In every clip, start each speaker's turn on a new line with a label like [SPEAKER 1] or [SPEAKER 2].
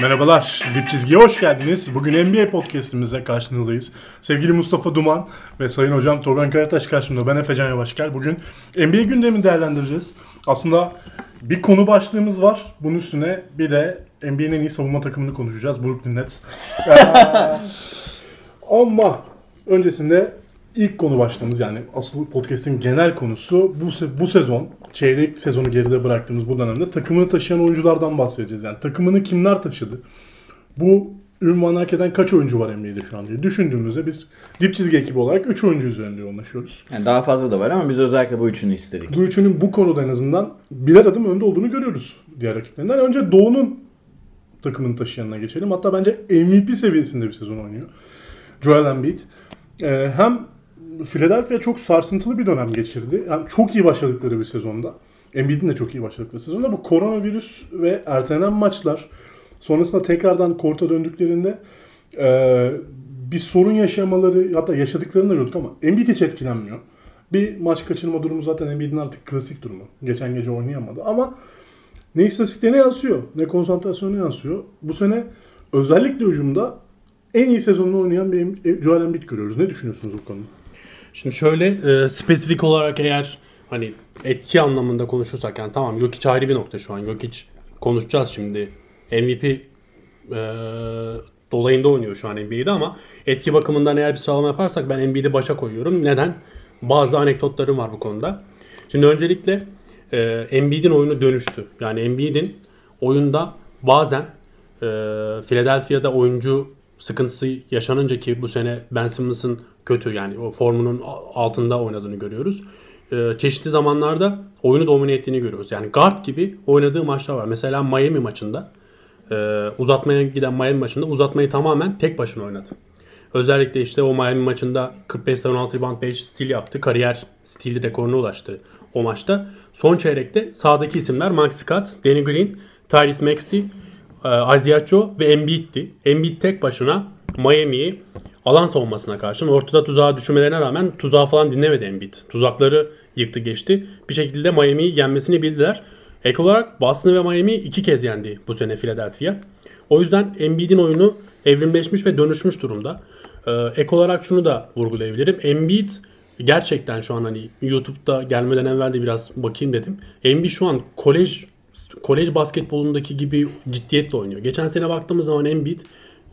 [SPEAKER 1] Merhabalar, Dip Çizgi'ye hoş geldiniz. Bugün NBA podcast'imizle karşınızdayız. Sevgili Mustafa Duman ve Sayın Hocam Togan Karataş karşımda. Ben Efecan Yavaşgel. Bugün NBA gündemini değerlendireceğiz. Aslında bir konu başlığımız var. Bunun üstüne bir de NBA'nin en iyi savunma takımını konuşacağız. Brooklyn Nets. Ee, ama öncesinde ilk konu başlığımız yani asıl podcast'in genel konusu bu, se- bu sezon çeyrek sezonu geride bıraktığımız bu dönemde takımını taşıyan oyunculardan bahsedeceğiz. Yani takımını kimler taşıdı? Bu ünvanı hak eden kaç oyuncu var NBA'de şu an diye düşündüğümüzde biz dip çizgi ekibi olarak 3 oyuncu üzerinde yoğunlaşıyoruz.
[SPEAKER 2] Yani daha fazla da var ama biz özellikle bu üçünü istedik.
[SPEAKER 1] Bu üçünün bu konuda en azından birer adım önde olduğunu görüyoruz diğer rakiplerinden. Önce Doğu'nun takımını taşıyanına geçelim. Hatta bence MVP seviyesinde bir sezon oynuyor. Joel Embiid. Ee, hem Philadelphia çok sarsıntılı bir dönem geçirdi. Hem çok iyi başladıkları bir sezonda. Embiid'in de çok iyi başladıkları sezonda. Bu koronavirüs ve ertelenen maçlar sonrasında tekrardan korta döndüklerinde e, bir sorun yaşamaları hatta yaşadıklarını da gördük ama Embiid hiç etkilenmiyor. Bir maç kaçırma durumu zaten Embiid'in artık klasik durumu. Geçen gece oynayamadı ama ne istatistiklerine yansıyor ne konsantrasyona yansıyor. Bu sene özellikle hücumda en iyi sezonunu oynayan bir Joel Embiid görüyoruz. Ne düşünüyorsunuz bu konuda?
[SPEAKER 3] Şimdi şöyle e, spesifik olarak eğer hani etki anlamında konuşursak yani tamam Jokic ayrı bir nokta şu an. Jokic konuşacağız şimdi. MVP e, dolayında oynuyor şu an NBA'de ama etki bakımından eğer bir sıralama yaparsak ben NBA'de başa koyuyorum. Neden? Bazı anekdotlarım var bu konuda. Şimdi öncelikle e, Embiid'in oyunu dönüştü. Yani Embiid'in oyunda bazen e, Philadelphia'da oyuncu sıkıntısı yaşanınca ki bu sene Ben Simmons'ın kötü yani o formunun altında oynadığını görüyoruz. E, çeşitli zamanlarda oyunu domine ettiğini görüyoruz. Yani guard gibi oynadığı maçlar var. Mesela Miami maçında e, uzatmaya giden Miami maçında uzatmayı tamamen tek başına oynadı. Özellikle işte o Miami maçında 45 16 rebound 5 stil yaptı. Kariyer stil rekoruna ulaştı o maçta. Son çeyrekte sağdaki isimler Mike Scott, Danny Green, Tyrese Maxey, e, Joe ve Embiid'ti. Embiid tek başına Miami'yi alan savunmasına karşın ortada tuzağa düşürmelerine rağmen tuzağı falan dinlemedi Embiid. Tuzakları yıktı geçti. Bir şekilde Miami'yi yenmesini bildiler. Ek olarak Boston ve Miami iki kez yendi bu sene Philadelphia. O yüzden Embiid'in oyunu evrimleşmiş ve dönüşmüş durumda. Ee, ek olarak şunu da vurgulayabilirim. Embiid gerçekten şu an hani YouTube'da gelmeden evvel de biraz bakayım dedim. Embiid şu an kolej kolej basketbolundaki gibi ciddiyetle oynuyor. Geçen sene baktığımız zaman Embiid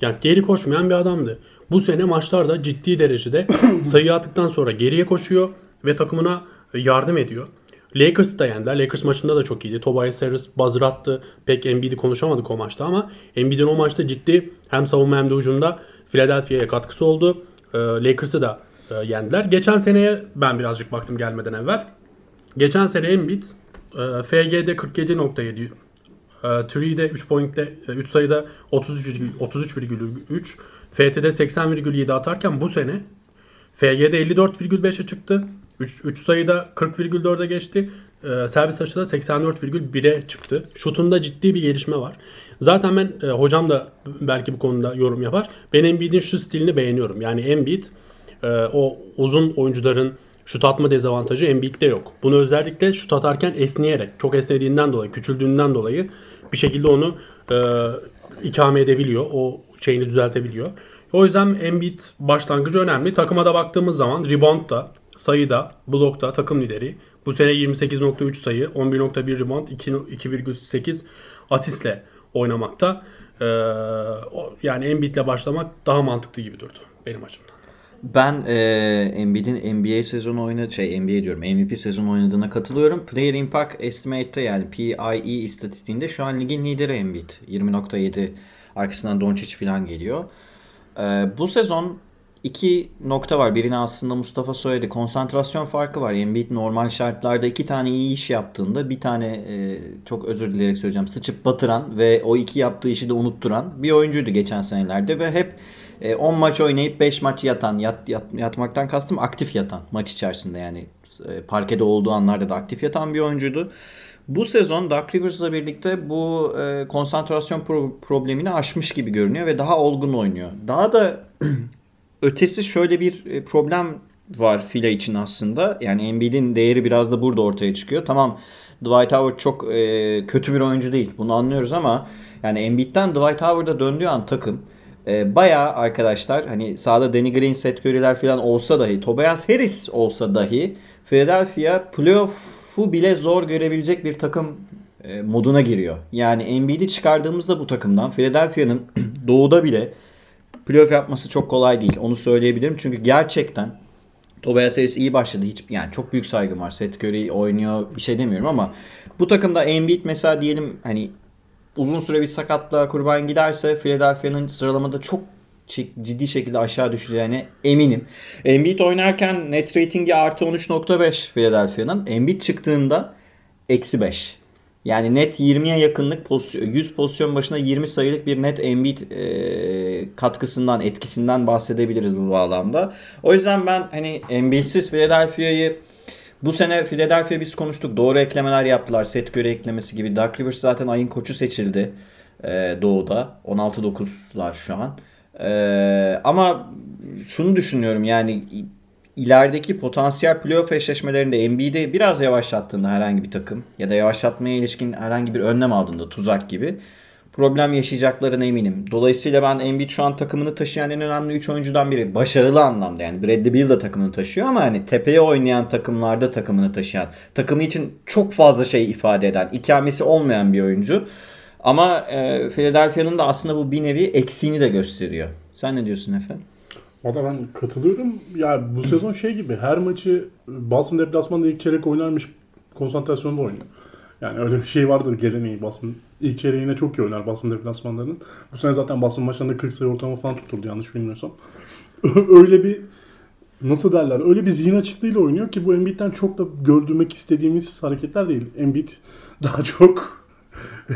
[SPEAKER 3] yani geri koşmayan bir adamdı. Bu sene maçlarda ciddi derecede sayı attıktan sonra geriye koşuyor ve takımına yardım ediyor. Lakers da yendiler. Lakers maçında da çok iyiydi. Tobias Harris buzzer attı. Pek Embiid'i konuşamadık o maçta ama Embiid'in o maçta ciddi hem savunma hem de hücumda Philadelphia'ya katkısı oldu. Ee, Lakers'ı da e, yendiler. Geçen seneye ben birazcık baktım gelmeden evvel. Geçen sene Embiid e, FG'de 47.7 e, Three'de 3 point'te 3 sayıda 33,3 33,3 FT'de 80,7 atarken bu sene FG'de 54,5'e çıktı. 3, 3 sayıda 40,4'e geçti. Ee, servis açıda 84,1'e çıktı. Şutunda ciddi bir gelişme var. Zaten ben e, hocam da belki bu konuda yorum yapar. Ben Embiid'in şu stilini beğeniyorum. Yani Embiid e, o uzun oyuncuların şut atma dezavantajı Embiid'de yok. Bunu özellikle şut atarken esneyerek, çok esnediğinden dolayı, küçüldüğünden dolayı bir şekilde onu e, ikame edebiliyor. O şeyini düzeltebiliyor. O yüzden Embiid başlangıcı önemli. Takıma da baktığımız zaman reboundda, sayıda, blokta takım lideri. Bu sene 28.3 sayı, 11.1 rebound, 2.8 asistle oynamakta. Ee, yani Embiid'le başlamak daha mantıklı gibi durdu benim açımdan.
[SPEAKER 2] Ben e, Embiid'in NBA sezonu oynadı şey NBA diyorum MVP sezonu oynadığına katılıyorum. Player Impact Estimate'te yani PIE istatistiğinde şu an ligin lideri Embiid. 20.7 arkasından Doncic falan geliyor. E, bu sezon iki nokta var. Birini aslında Mustafa söyledi. Konsantrasyon farkı var. Embiid normal şartlarda iki tane iyi iş yaptığında bir tane e, çok özür dileyerek söyleyeceğim sıçıp batıran ve o iki yaptığı işi de unutturan bir oyuncuydu geçen senelerde ve hep e, 10 maç oynayıp 5 maç yatan, yat, yat- yatmaktan kastım aktif yatan maç içerisinde yani e, parkede olduğu anlarda da aktif yatan bir oyuncuydu. Bu sezon Doug Rivers'la birlikte bu e, konsantrasyon pro- problemini aşmış gibi görünüyor ve daha olgun oynuyor. Daha da ötesi şöyle bir e, problem var file için aslında. Yani Embiid'in değeri biraz da burada ortaya çıkıyor. Tamam Dwight Howard çok e, kötü bir oyuncu değil. Bunu anlıyoruz ama Yani Embiid'den Dwight Howard'a döndüğü an takım e, bayağı arkadaşlar hani sahada Danny Green, Seth Curry'ler falan olsa dahi Tobias Harris olsa dahi Philadelphia playoff'u bile zor görebilecek bir takım e, moduna giriyor. Yani Embiid'i çıkardığımızda bu takımdan Philadelphia'nın doğuda bile playoff yapması çok kolay değil. Onu söyleyebilirim. Çünkü gerçekten Tobias Harris iyi başladı. Hiç yani çok büyük saygım var. Seth Curry oynuyor bir şey demiyorum ama bu takımda Embiid mesela diyelim hani uzun süre bir sakatlığa kurban giderse Philadelphia'nın sıralamada çok ciddi şekilde aşağı düşeceğine eminim. Embiid oynarken net ratingi artı 13.5 Philadelphia'nın. Embiid çıktığında eksi 5. Yani net 20'ye yakınlık pozisyon, 100 pozisyon başına 20 sayılık bir net Embiid e, katkısından, etkisinden bahsedebiliriz bu bağlamda. O yüzden ben hani Embiid'siz Philadelphia'yı bu sene Philadelphia biz konuştuk. Doğru eklemeler yaptılar. Set göre eklemesi gibi. Dark Rivers zaten ayın koçu seçildi e, Doğu'da. 16-9'lar şu an. E, ama şunu düşünüyorum yani ilerideki potansiyel playoff eşleşmelerinde Embiid'i biraz yavaşlattığında herhangi bir takım ya da yavaşlatmaya ilişkin herhangi bir önlem aldığında tuzak gibi problem yaşayacaklarına eminim. Dolayısıyla ben Embiid şu an takımını taşıyan en önemli 3 oyuncudan biri. Başarılı anlamda yani Bradley Beal da takımını taşıyor ama hani tepeye oynayan takımlarda takımını taşıyan, takımı için çok fazla şey ifade eden, ikamesi olmayan bir oyuncu. Ama e, Philadelphia'nın da aslında bu bir nevi eksiğini de gösteriyor. Sen ne diyorsun Efe?
[SPEAKER 1] Da ben katılıyorum. Ya bu sezon şey gibi her maçı Boston deplasmanda ilk çeyrek oynarmış konsantrasyonda oynuyor. Yani öyle bir şey vardır geleneği Boston. İlk çeyreğine çok iyi oynar Boston deplasmanlarının. Bu sene zaten Boston maçlarında 40 sayı ortalama falan tutturdu yanlış bilmiyorsam. öyle bir nasıl derler öyle bir zihin açıklığıyla oynuyor ki bu Embiid'den çok da gördürmek istediğimiz hareketler değil. Embiid daha çok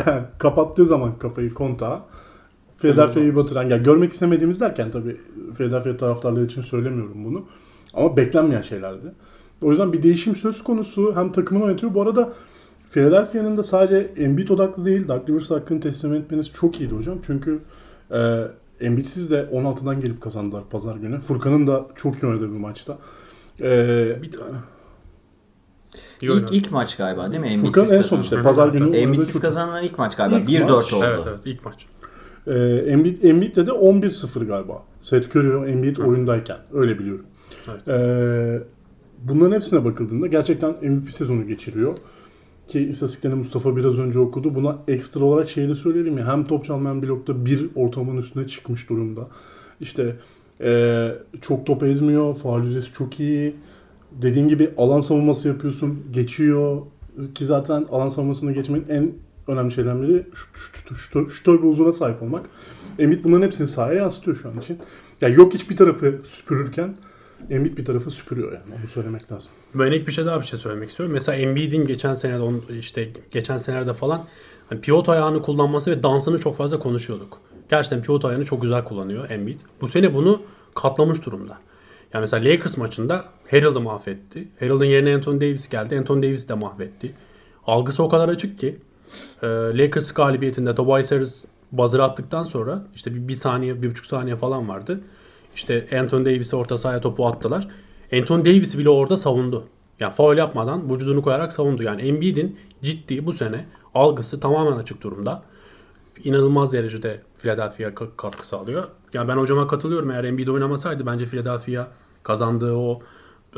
[SPEAKER 1] yani kapattığı zaman kafayı kontağa Philadelphia'yı batıran. Ya görmek istemediğimiz derken tabii Philadelphia taraftarları için söylemiyorum bunu. Ama beklenmeyen şeylerdi. O yüzden bir değişim söz konusu. Hem takımını oynatıyor. Bu arada Philadelphia'nın da sadece Embiid odaklı değil. Dark Rivers hakkını teslim etmeniz çok iyiydi hocam. Çünkü e, Embiid'siz de 16'dan gelip kazandılar pazar günü. Furkan'ın da çok iyi oynadığı bir maçta.
[SPEAKER 3] E, bir tane.
[SPEAKER 2] İlk, ilk maç galiba değil mi?
[SPEAKER 1] Embiid'siz Furkan en son işte pazar günü.
[SPEAKER 2] Embiid'siz kazanan ilk maç galiba. 1-4 oldu.
[SPEAKER 3] Evet evet ilk maç.
[SPEAKER 1] E, Embiid, Embiid'le de 11-0 galiba. Seth Curry ve Embiid Hı. oyundayken. Öyle biliyorum. Evet. E, bunların hepsine bakıldığında gerçekten MVP sezonu geçiriyor. Ki istatistiklerini Mustafa biraz önce okudu. Buna ekstra olarak şey de söyleyelim ya. Hem top çalmayan blokta bir ortamın üstüne çıkmış durumda. İşte e, çok top ezmiyor. Faal yüzdesi çok iyi. Dediğin gibi alan savunması yapıyorsun. Geçiyor. Ki zaten alan savunmasında geçmenin en önemli şeylerden biri şutör bir uzuna sahip olmak. Embiid bunların hepsini sahaya yansıtıyor şu an için. Ya yani yok hiç bir tarafı süpürürken Embiid bir tarafı süpürüyor yani onu söylemek lazım.
[SPEAKER 3] Ben ilk bir şey daha bir şey söylemek istiyorum. Mesela Embiid'in geçen senede on, işte geçen senelerde falan hani pivot ayağını kullanması ve dansını çok fazla konuşuyorduk. Gerçekten pivot ayağını çok güzel kullanıyor Embiid. Bu sene bunu katlamış durumda. Yani mesela Lakers maçında Harrell'ı mahvetti. Harrell'ın yerine Anthony Davis geldi. Anthony Davis de mahvetti. Algısı o kadar açık ki e, Lakers galibiyetinde Tobias Harris buzzer attıktan sonra işte bir, bir saniye, bir buçuk saniye falan vardı. İşte Anthony Davis'e orta sahaya topu attılar. Anthony Davis bile orada savundu. Yani faul yapmadan vücudunu koyarak savundu. Yani Embiid'in ciddi bu sene algısı tamamen açık durumda. İnanılmaz derecede Philadelphia katkı sağlıyor. Yani ben hocama katılıyorum. Eğer Embiid oynamasaydı bence Philadelphia kazandığı o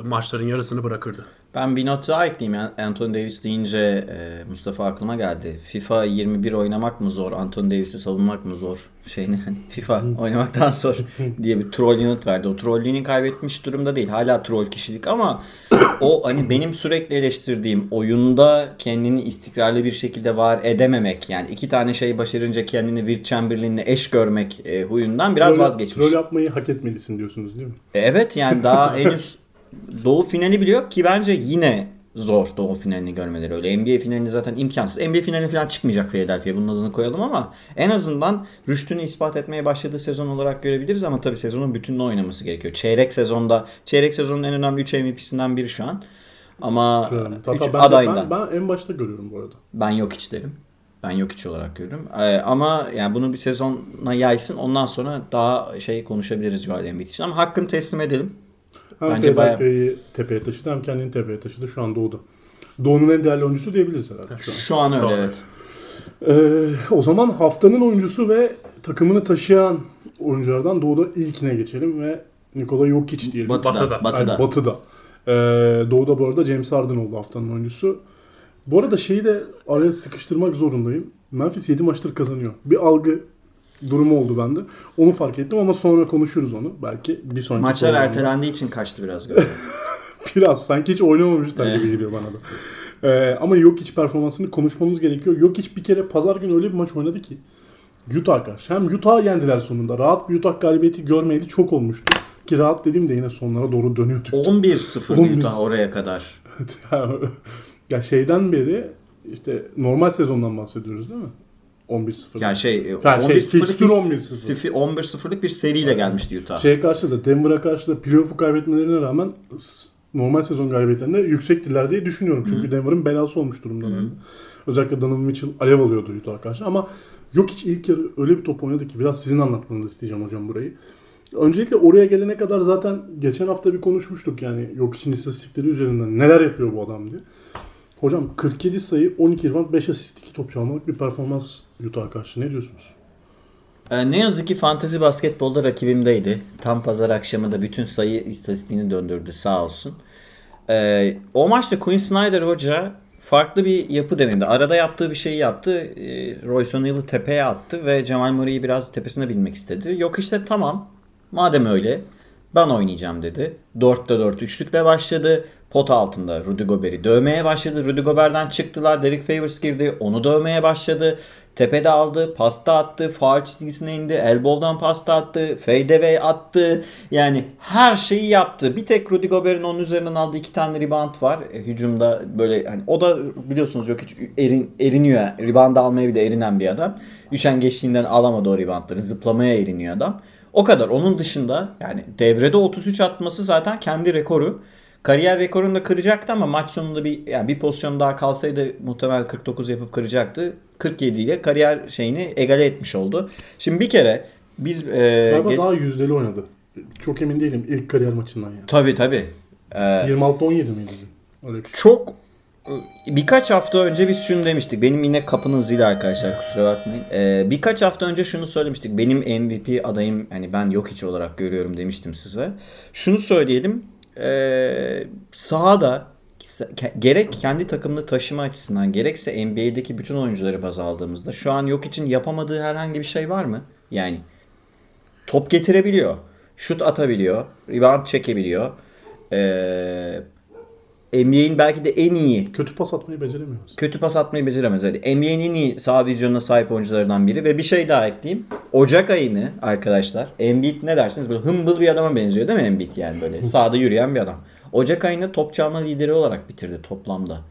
[SPEAKER 3] maçların yarısını bırakırdı.
[SPEAKER 2] Ben bir not daha ekleyeyim. Yani Anthony Davis deyince e, Mustafa aklıma geldi. FIFA 21 oynamak mı zor? Anthony Davis'i savunmak mı zor? Şey ne? FIFA oynamaktan zor diye bir troll yanıt verdi. O trollüğünü kaybetmiş durumda değil. Hala troll kişilik ama o hani benim sürekli eleştirdiğim oyunda kendini istikrarlı bir şekilde var edememek. Yani iki tane şey başarınca kendini Will Chamberlain'le eş görmek e, huyundan biraz troll, vazgeçmiş.
[SPEAKER 1] Troll yapmayı hak etmelisin diyorsunuz değil mi?
[SPEAKER 2] Evet yani daha henüz Doğu finali biliyor ki bence yine zor Doğu finalini görmeleri öyle. NBA finalini zaten imkansız. NBA finali falan çıkmayacak Philadelphia bunun adını koyalım ama en azından rüştünü ispat etmeye başladığı sezon olarak görebiliriz ama tabii sezonun bütününü oynaması gerekiyor. Çeyrek sezonda çeyrek sezonun en önemli 3 MVP'sinden biri şu an. Ama 3 adayından.
[SPEAKER 1] Ben, ben en başta görüyorum bu arada.
[SPEAKER 2] Ben yok hiç derim. Ben yok hiç olarak görüyorum. Ee, ama yani bunu bir sezona yaysın. Ondan sonra daha şey konuşabiliriz Joel Embiid için. Ama hakkını teslim edelim.
[SPEAKER 1] Hem Bence Philadelphia'yı bayağı... tepeye taşıdı hem kendini tepeye taşıdı. Şu an Doğu'da. Doğu'nun en değerli oyuncusu diyebiliriz herhalde
[SPEAKER 2] şu an. Şu an öyle şu evet.
[SPEAKER 1] Ee, o zaman haftanın oyuncusu ve takımını taşıyan oyunculardan Doğu'da ilkine geçelim ve Nikola Jokic diyelim.
[SPEAKER 2] Batı'da.
[SPEAKER 3] Batı'da.
[SPEAKER 2] Batı'da.
[SPEAKER 1] Yani batı'da. Ee, doğu'da bu arada James Harden oldu haftanın oyuncusu. Bu arada şeyi de araya sıkıştırmak zorundayım. Memphis 7 maçtır kazanıyor. Bir algı durumu oldu bende. Onu fark ettim ama sonra konuşuruz onu. Belki bir sonraki
[SPEAKER 2] Maçlar
[SPEAKER 1] programda.
[SPEAKER 2] ertelendiği için kaçtı biraz galiba.
[SPEAKER 1] Biraz sanki hiç oynamamışlar gibi geliyor bana da. Ee, ama Jokic performansını konuşmamız gerekiyor. Jokic bir kere pazar günü öyle bir maç oynadı ki. Utah karşı. Hem Utah'ı yendiler sonunda. Rahat bir Utah galibiyeti görmeyeli çok olmuştu. Ki rahat dediğim de yine sonlara doğru dönüyordu.
[SPEAKER 2] 11-0
[SPEAKER 1] 11.
[SPEAKER 2] Utah oraya kadar.
[SPEAKER 1] ya şeyden beri işte normal sezondan bahsediyoruz değil mi? 11-0.
[SPEAKER 2] Yani şey
[SPEAKER 1] Yani şey,
[SPEAKER 2] 11-0'lık
[SPEAKER 1] fixture
[SPEAKER 2] bir,
[SPEAKER 1] 11-0.
[SPEAKER 2] sifi- 11-0'lık bir seriyle gelmişti Utah.
[SPEAKER 1] Şeye karşı da Denver'a karşı da playoff'u kaybetmelerine rağmen normal sezon galibiyetlerinde yüksektiler diye düşünüyorum. Çünkü Denver'ın belası olmuş durumdalardı. Özellikle Donovan Mitchell alev alıyordu Utah'a karşı ama yok hiç ilk yarı öyle bir top oynadı ki biraz sizin anlatmanızı isteyeceğim hocam burayı. Öncelikle oraya gelene kadar zaten geçen hafta bir konuşmuştuk yani yok için istatistikleri üzerinden neler yapıyor bu adam diye. Hocam 47 sayı, 12 rebound, 5 asist, 2 top çalmalık bir performans Utah'a karşı. Ne diyorsunuz?
[SPEAKER 2] Ee, ne yazık ki fantezi basketbolda rakibimdeydi. Tam pazar akşamı da bütün sayı istatistiğini döndürdü sağ olsun. Ee, o maçta Quinn Snyder hoca farklı bir yapı denedi. Arada yaptığı bir şeyi yaptı. Ee, Royce O'Neal'ı tepeye attı ve Cemal Murray'i biraz tepesine binmek istedi. Yok işte tamam madem öyle ben oynayacağım dedi. 4'te 4 üçlükle başladı. Pot altında Rudy Gobert'i dövmeye başladı. Rudy Gobert'den çıktılar. Derek Favors girdi. Onu dövmeye başladı. Tepede aldı. Pasta attı. Faul çizgisine indi. Elbow'dan pasta attı. Fadeaway attı. Yani her şeyi yaptı. Bir tek Rudy Gobert'in onun üzerinden aldığı iki tane rebound var. E, hücumda böyle hani o da biliyorsunuz yok hiç erin, eriniyor. Rebound almaya bile erinen bir adam. Üçen geçtiğinden alamadı o reboundları. Zıplamaya eriniyor adam. O kadar. Onun dışında yani devrede 33 atması zaten kendi rekoru. Kariyer rekorunu da kıracaktı ama maç sonunda bir yani bir pozisyon daha kalsaydı muhtemelen 49 yapıp kıracaktı. 47 ile kariyer şeyini egale etmiş oldu. Şimdi bir kere biz e,
[SPEAKER 1] Galiba
[SPEAKER 2] geç-
[SPEAKER 1] daha yüzdeli oynadı. Çok emin değilim ilk kariyer maçından yani.
[SPEAKER 2] tabii tabii. E,
[SPEAKER 1] 26-17 miydi? Öyle bir şey.
[SPEAKER 2] çok birkaç hafta önce biz şunu demiştik. Benim yine kapının zili arkadaşlar kusura bakmayın. Ee, birkaç hafta önce şunu söylemiştik. Benim MVP adayım hani ben yok hiç olarak görüyorum demiştim size. Şunu söyleyelim. Ee, sahada gerek kendi takımını taşıma açısından gerekse NBA'deki bütün oyuncuları baz aldığımızda şu an yok için yapamadığı herhangi bir şey var mı? Yani top getirebiliyor. Şut atabiliyor. Rebound çekebiliyor. Ee, NBA'in belki de en iyi
[SPEAKER 1] Kötü pas atmayı beceremiyoruz.
[SPEAKER 2] kötü pas atmayı beceremez. Hadi. NBA'nin en iyi sağ vizyonuna sahip oyuncularından biri. Ve bir şey daha ekleyeyim. Ocak ayını arkadaşlar Embiid ne dersiniz? Böyle hımbıl bir adama benziyor değil mi Embiid yani böyle sağda yürüyen bir adam. Ocak ayını top çalma lideri olarak bitirdi toplamda.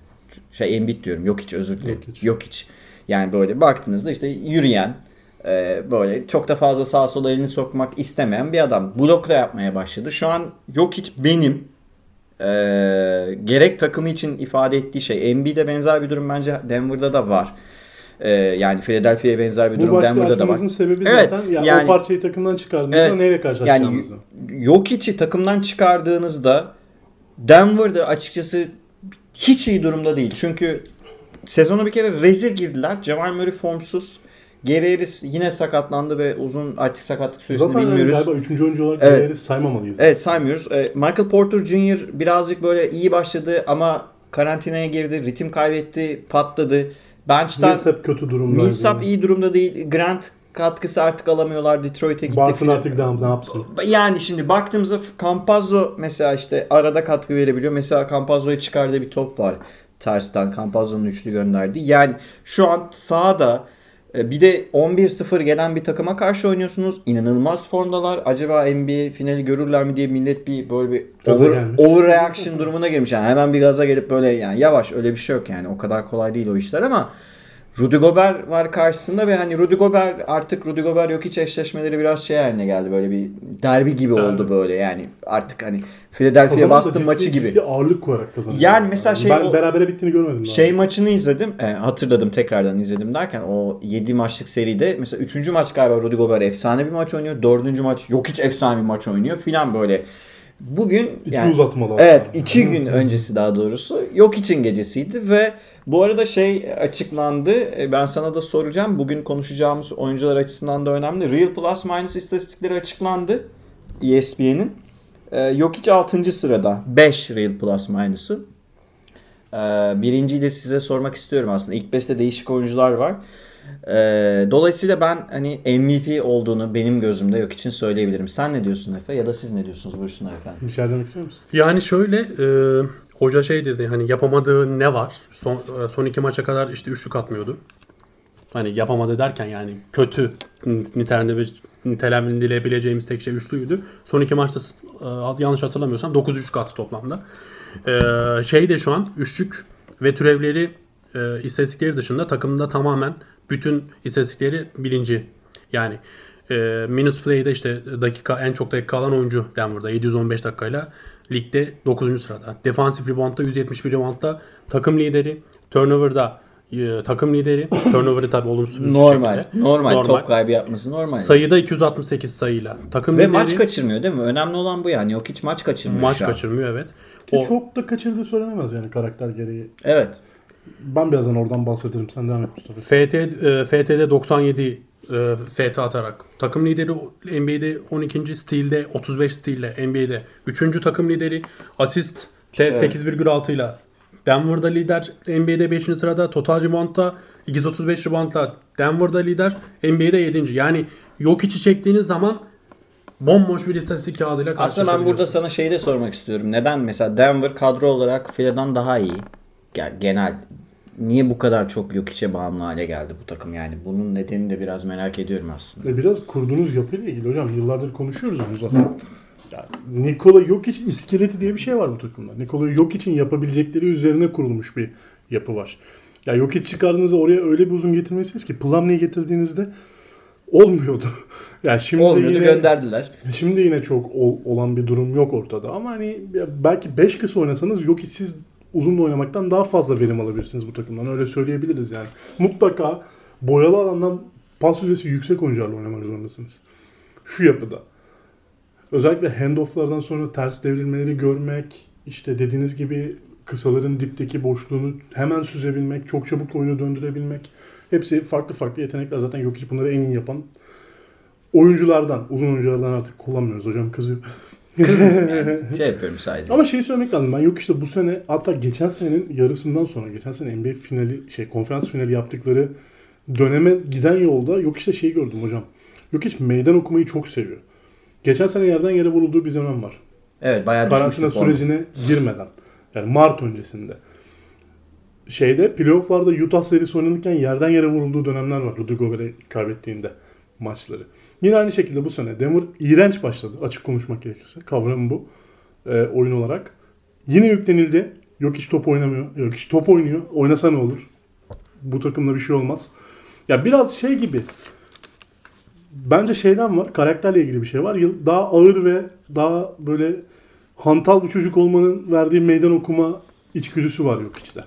[SPEAKER 2] Şey Embiid diyorum. Yok hiç özür dilerim.
[SPEAKER 1] Jokic.
[SPEAKER 2] Yok hiç. Yani böyle baktığınızda işte yürüyen e, böyle çok da fazla sağa sola elini sokmak istemeyen bir adam. Blok da yapmaya başladı. Şu an yok hiç benim e, gerek takımı için ifade ettiği şey. Embiid'e benzer bir durum bence Denver'da da var. E, yani Philadelphia'ya benzer bir
[SPEAKER 1] Bu
[SPEAKER 2] durum Denver'da da var.
[SPEAKER 1] açmamızın sebebi
[SPEAKER 2] Evet,
[SPEAKER 1] zaten yani,
[SPEAKER 2] yani-
[SPEAKER 1] o parçayı takımdan çıkardığınızda
[SPEAKER 2] Evet,
[SPEAKER 1] neyle
[SPEAKER 2] Yani
[SPEAKER 1] karşılaşacağınızı.
[SPEAKER 2] yok içi takımdan çıkardığınızda Denver'da açıkçası hiç iyi durumda değil. Çünkü sezona bir kere rezil girdiler. Jamal Murray formsuz. Harris yine sakatlandı ve uzun artık sakatlık süresini
[SPEAKER 1] Zaten
[SPEAKER 2] bilmiyoruz.
[SPEAKER 1] galiba 3. oyuncu olarak
[SPEAKER 2] Evet.
[SPEAKER 1] evet. saymamalıyız.
[SPEAKER 2] Evet saymıyoruz. E, Michael Porter Jr. birazcık böyle iyi başladı ama karantinaya girdi. Ritim kaybetti. Patladı. Bench'ten
[SPEAKER 1] Millsap kötü durumda.
[SPEAKER 2] Millsap iyi durumda değil. Grant katkısı artık alamıyorlar. Detroit'e gitti.
[SPEAKER 1] Barton artık ne, ne yapsın?
[SPEAKER 2] Yani şimdi baktığımızda Campazzo mesela işte arada katkı verebiliyor. Mesela Campazzo'ya çıkardığı bir top var. Tersten Campazzo'nun üçlü gönderdi. Yani şu an sahada bir de 11-0 gelen bir takıma karşı oynuyorsunuz. İnanılmaz formdalar. Acaba NBA finali görürler mi diye millet bir böyle bir
[SPEAKER 1] Gaza
[SPEAKER 2] over,
[SPEAKER 1] gelmiş.
[SPEAKER 2] overreaction durumuna girmiş. Yani hemen bir gaza gelip böyle yani yavaş öyle bir şey yok yani. O kadar kolay değil o işler ama Rudy Gobert var karşısında ve hani Rudy Gobert artık Rudy Gobert yok hiç eşleşmeleri biraz şey haline geldi böyle bir derbi gibi oldu böyle yani artık hani Philadelphia Boston
[SPEAKER 1] ciddi-
[SPEAKER 2] maçı gibi.
[SPEAKER 1] Ciddi ağırlık koyarak kazanıyor.
[SPEAKER 2] Yani mesela şey
[SPEAKER 1] Ben
[SPEAKER 2] o-
[SPEAKER 1] berabere bittiğini görmedim. daha.
[SPEAKER 2] Şey maçını izledim. e, hatırladım tekrardan izledim derken o 7 maçlık seride mesela 3. maç galiba Rudy Gobert efsane bir maç oynuyor. 4. maç yok hiç efsane bir maç oynuyor filan böyle. Bugün
[SPEAKER 1] İki
[SPEAKER 2] yani
[SPEAKER 1] uzatmalar.
[SPEAKER 2] Evet iki gün öncesi daha doğrusu yok için gecesiydi ve bu arada şey açıklandı. E, ben sana da soracağım. Bugün konuşacağımız oyuncular açısından da önemli. Real Plus Minus istatistikleri açıklandı ESPN'in ee, Jokic 6. sırada. 5 Real Plus Minus'ı. Ee, birinciyi de size sormak istiyorum. Aslında ilk 5'te değişik oyuncular var Ee, dolayısıyla ben hani MVP olduğunu benim gözümde yok için söyleyebilirim. Sen ne diyorsun Efe ya da siz ne diyorsunuz buyursunlar efendim.
[SPEAKER 1] Bir şey demek istiyor musun?
[SPEAKER 3] Yani şöyle e, hoca şey dedi hani yapamadığı ne var? Son, e, son iki maça kadar işte üçlük atmıyordu. Hani yapamadı derken yani kötü nitelemde nitelendirilebileceğimiz tek şey üçlüydü. Son iki maçta e, yanlış hatırlamıyorsam 9 üçlük attı toplamda. E, şey de şu an üçlük ve türevleri e, istatistikleri dışında takımda tamamen bütün istatistikleri birinci. Yani e, minutes play'de işte dakika en çok dakika alan oyuncu Denver'da 715 dakikayla ligde 9. sırada. Defensive rebound'da 171 rebound'da takım lideri. Turnover'da e, takım lideri. Turnover'ı tabii olumsuz bir
[SPEAKER 2] Normal,
[SPEAKER 3] şekilde.
[SPEAKER 2] normal.
[SPEAKER 3] Normal.
[SPEAKER 2] Top kaybı yapması normal.
[SPEAKER 3] Sayıda 268 sayıyla. Takım
[SPEAKER 2] Ve
[SPEAKER 3] lideri.
[SPEAKER 2] maç kaçırmıyor değil mi? Önemli olan bu yani. Yok hiç maç kaçırmıyor
[SPEAKER 3] maç
[SPEAKER 2] şu an.
[SPEAKER 3] kaçırmıyor evet.
[SPEAKER 1] Ki
[SPEAKER 3] O,
[SPEAKER 1] çok da kaçırdığı söylenemez yani karakter gereği.
[SPEAKER 2] Evet.
[SPEAKER 1] Ben birazdan oradan bahsederim. Sen devam et Mustafa.
[SPEAKER 3] FT, e, FT'de 97 e, FT atarak. Takım lideri NBA'de 12. Steel'de 35 steal'le NBA'de 3. takım lideri. Asist de
[SPEAKER 2] İşte-
[SPEAKER 3] 8,6 ile Denver'da lider. NBA'de 5. sırada. Total rebound'da 235 rebound'la Denver'da lider. NBA'de 7. Yani yok içi çektiğiniz zaman bomboş bir istatistik kağıdıyla
[SPEAKER 2] Aslında ben burada
[SPEAKER 3] karşılaşabiliyorsunuz.
[SPEAKER 2] sana şeyi de sormak istiyorum. Neden mesela Denver kadro olarak Philadelphia'dan daha iyi? Yani genel niye bu kadar çok yok içe bağımlı hale geldi bu takım yani? Bunun nedenini de biraz merak ediyorum aslında.
[SPEAKER 1] Ve biraz kurduğunuz yapıyla ilgili hocam. Yıllardır konuşuyoruz onu zaten. Yani Nikola Jokic iskeleti diye bir şey var bu takımda. Nikola Jokic'in yapabilecekleri üzerine kurulmuş bir yapı var. Ya Jokic çıkardığınızda oraya öyle bir uzun getirmelisiniz ki Plumlee'yi getirdiğinizde olmuyordu. ya şimdi
[SPEAKER 2] Olmuyordu
[SPEAKER 1] yine,
[SPEAKER 2] gönderdiler.
[SPEAKER 1] Şimdi yine çok ol- olan bir durum yok ortada ama hani belki 5 kısa oynasanız yok siz uzun oynamaktan daha fazla verim alabilirsiniz bu takımdan. Öyle söyleyebiliriz yani. Mutlaka boyalı alandan pas yüzdesi yüksek oyuncularla oynamak zorundasınız. Şu yapıda. Özellikle handofflardan sonra ters devrilmeleri görmek, işte dediğiniz gibi kısaların dipteki boşluğunu hemen süzebilmek, çok çabuk oyunu döndürebilmek. Hepsi farklı farklı yetenekler. Zaten yok bunları en iyi yapan oyunculardan, uzun oyunculardan artık kullanmıyoruz. Hocam kızıyor.
[SPEAKER 2] Yani şey yapıyorum sadece.
[SPEAKER 1] Ama şeyi söylemek lazım. Ben yok işte bu sene hatta geçen senenin yarısından sonra geçen sene NBA finali şey konferans finali yaptıkları döneme giden yolda yok işte şeyi gördüm hocam. Yok hiç meydan okumayı çok seviyor. Geçen sene yerden yere vurulduğu bir dönem var.
[SPEAKER 2] Evet bayağı
[SPEAKER 1] Karantina sürecine girmeden. Yani Mart öncesinde. Şeyde playofflarda Utah serisi oynanırken yerden yere vurulduğu dönemler var. Rudy Gobert'e kaybettiğinde maçları. Yine aynı şekilde bu sene Denver iğrenç başladı. Açık konuşmak gerekirse. Kavramı bu. e, oyun olarak. Yine yüklenildi. Yok hiç top oynamıyor. Yok hiç top oynuyor. Oynasa ne olur? Bu takımda bir şey olmaz. Ya biraz şey gibi. Bence şeyden var. Karakterle ilgili bir şey var. Daha ağır ve daha böyle hantal bir çocuk olmanın verdiği meydan okuma içgüdüsü var yok içte.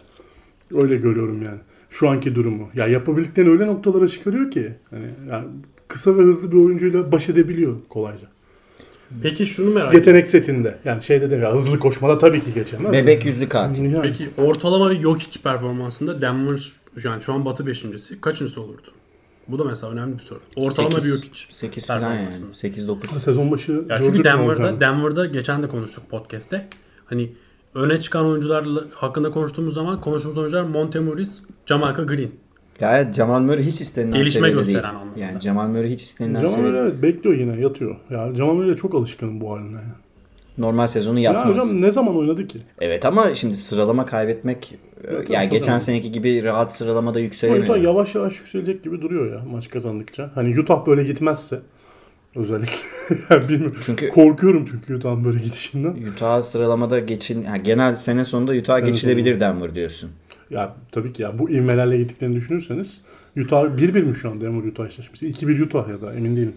[SPEAKER 1] Öyle görüyorum yani. Şu anki durumu. Ya yapabildiklerini öyle noktalara çıkarıyor ki. Hani yani kısa ve hızlı bir oyuncuyla baş edebiliyor kolayca.
[SPEAKER 3] Peki şunu merak ediyorum.
[SPEAKER 1] Yetenek setinde. Yani şeyde de ya hızlı koşmada tabii ki geçemez.
[SPEAKER 2] Bebek yüzlü katil.
[SPEAKER 1] Yani.
[SPEAKER 3] Peki ortalama bir Jokic performansında Denver yani şu an Batı 5.si kaçıncısı olurdu? Bu da mesela önemli bir soru. Ortalama bir Jokic.
[SPEAKER 2] 8 falan yani.
[SPEAKER 3] performansında.
[SPEAKER 2] 8-9.
[SPEAKER 1] Sezon başı
[SPEAKER 3] Ya çünkü Denver'da. Denver'da geçen de konuştuk podcast'te. Hani öne çıkan oyuncular hakkında konuştuğumuz zaman konuştuğumuz oyuncular Montemoris, Jamalca Green.
[SPEAKER 2] Ya evet, Jamal Murray hiç istenilen
[SPEAKER 3] Gelişme
[SPEAKER 2] seviyede
[SPEAKER 3] gösteren
[SPEAKER 2] değil.
[SPEAKER 3] anlamda.
[SPEAKER 2] Yani Jamal Murray hiç istenilen
[SPEAKER 1] Jamal
[SPEAKER 2] seviyede.
[SPEAKER 1] Murray evet bekliyor yine yatıyor. Ya Jamal Murray'e çok alışkınım bu haline. Ya.
[SPEAKER 2] Normal sezonu
[SPEAKER 1] Ya
[SPEAKER 2] yatmaz.
[SPEAKER 1] hocam ne zaman oynadı ki?
[SPEAKER 2] Evet ama şimdi sıralama kaybetmek e,
[SPEAKER 1] tabii
[SPEAKER 2] yani geçen
[SPEAKER 1] önemli.
[SPEAKER 2] seneki gibi rahat sıralamada
[SPEAKER 1] Ama
[SPEAKER 2] yükselemiyor.
[SPEAKER 1] Utah yavaş yavaş yükselecek gibi duruyor ya maç kazandıkça. Hani Utah böyle gitmezse özellikle. Yani Bilmiyorum.
[SPEAKER 2] Çünkü
[SPEAKER 1] Korkuyorum çünkü Utah'ın böyle gidişinden.
[SPEAKER 2] Utah sıralamada geçin yani genel sene sonunda Utah
[SPEAKER 1] Sene
[SPEAKER 2] geçilebilir Denver diyorsun.
[SPEAKER 1] Ya tabii ki ya bu ivmelerle gittiklerini düşünürseniz Utah 1-1 mi şu an Denver Utah eşleşmesi? 2-1 Utah ya da emin değilim.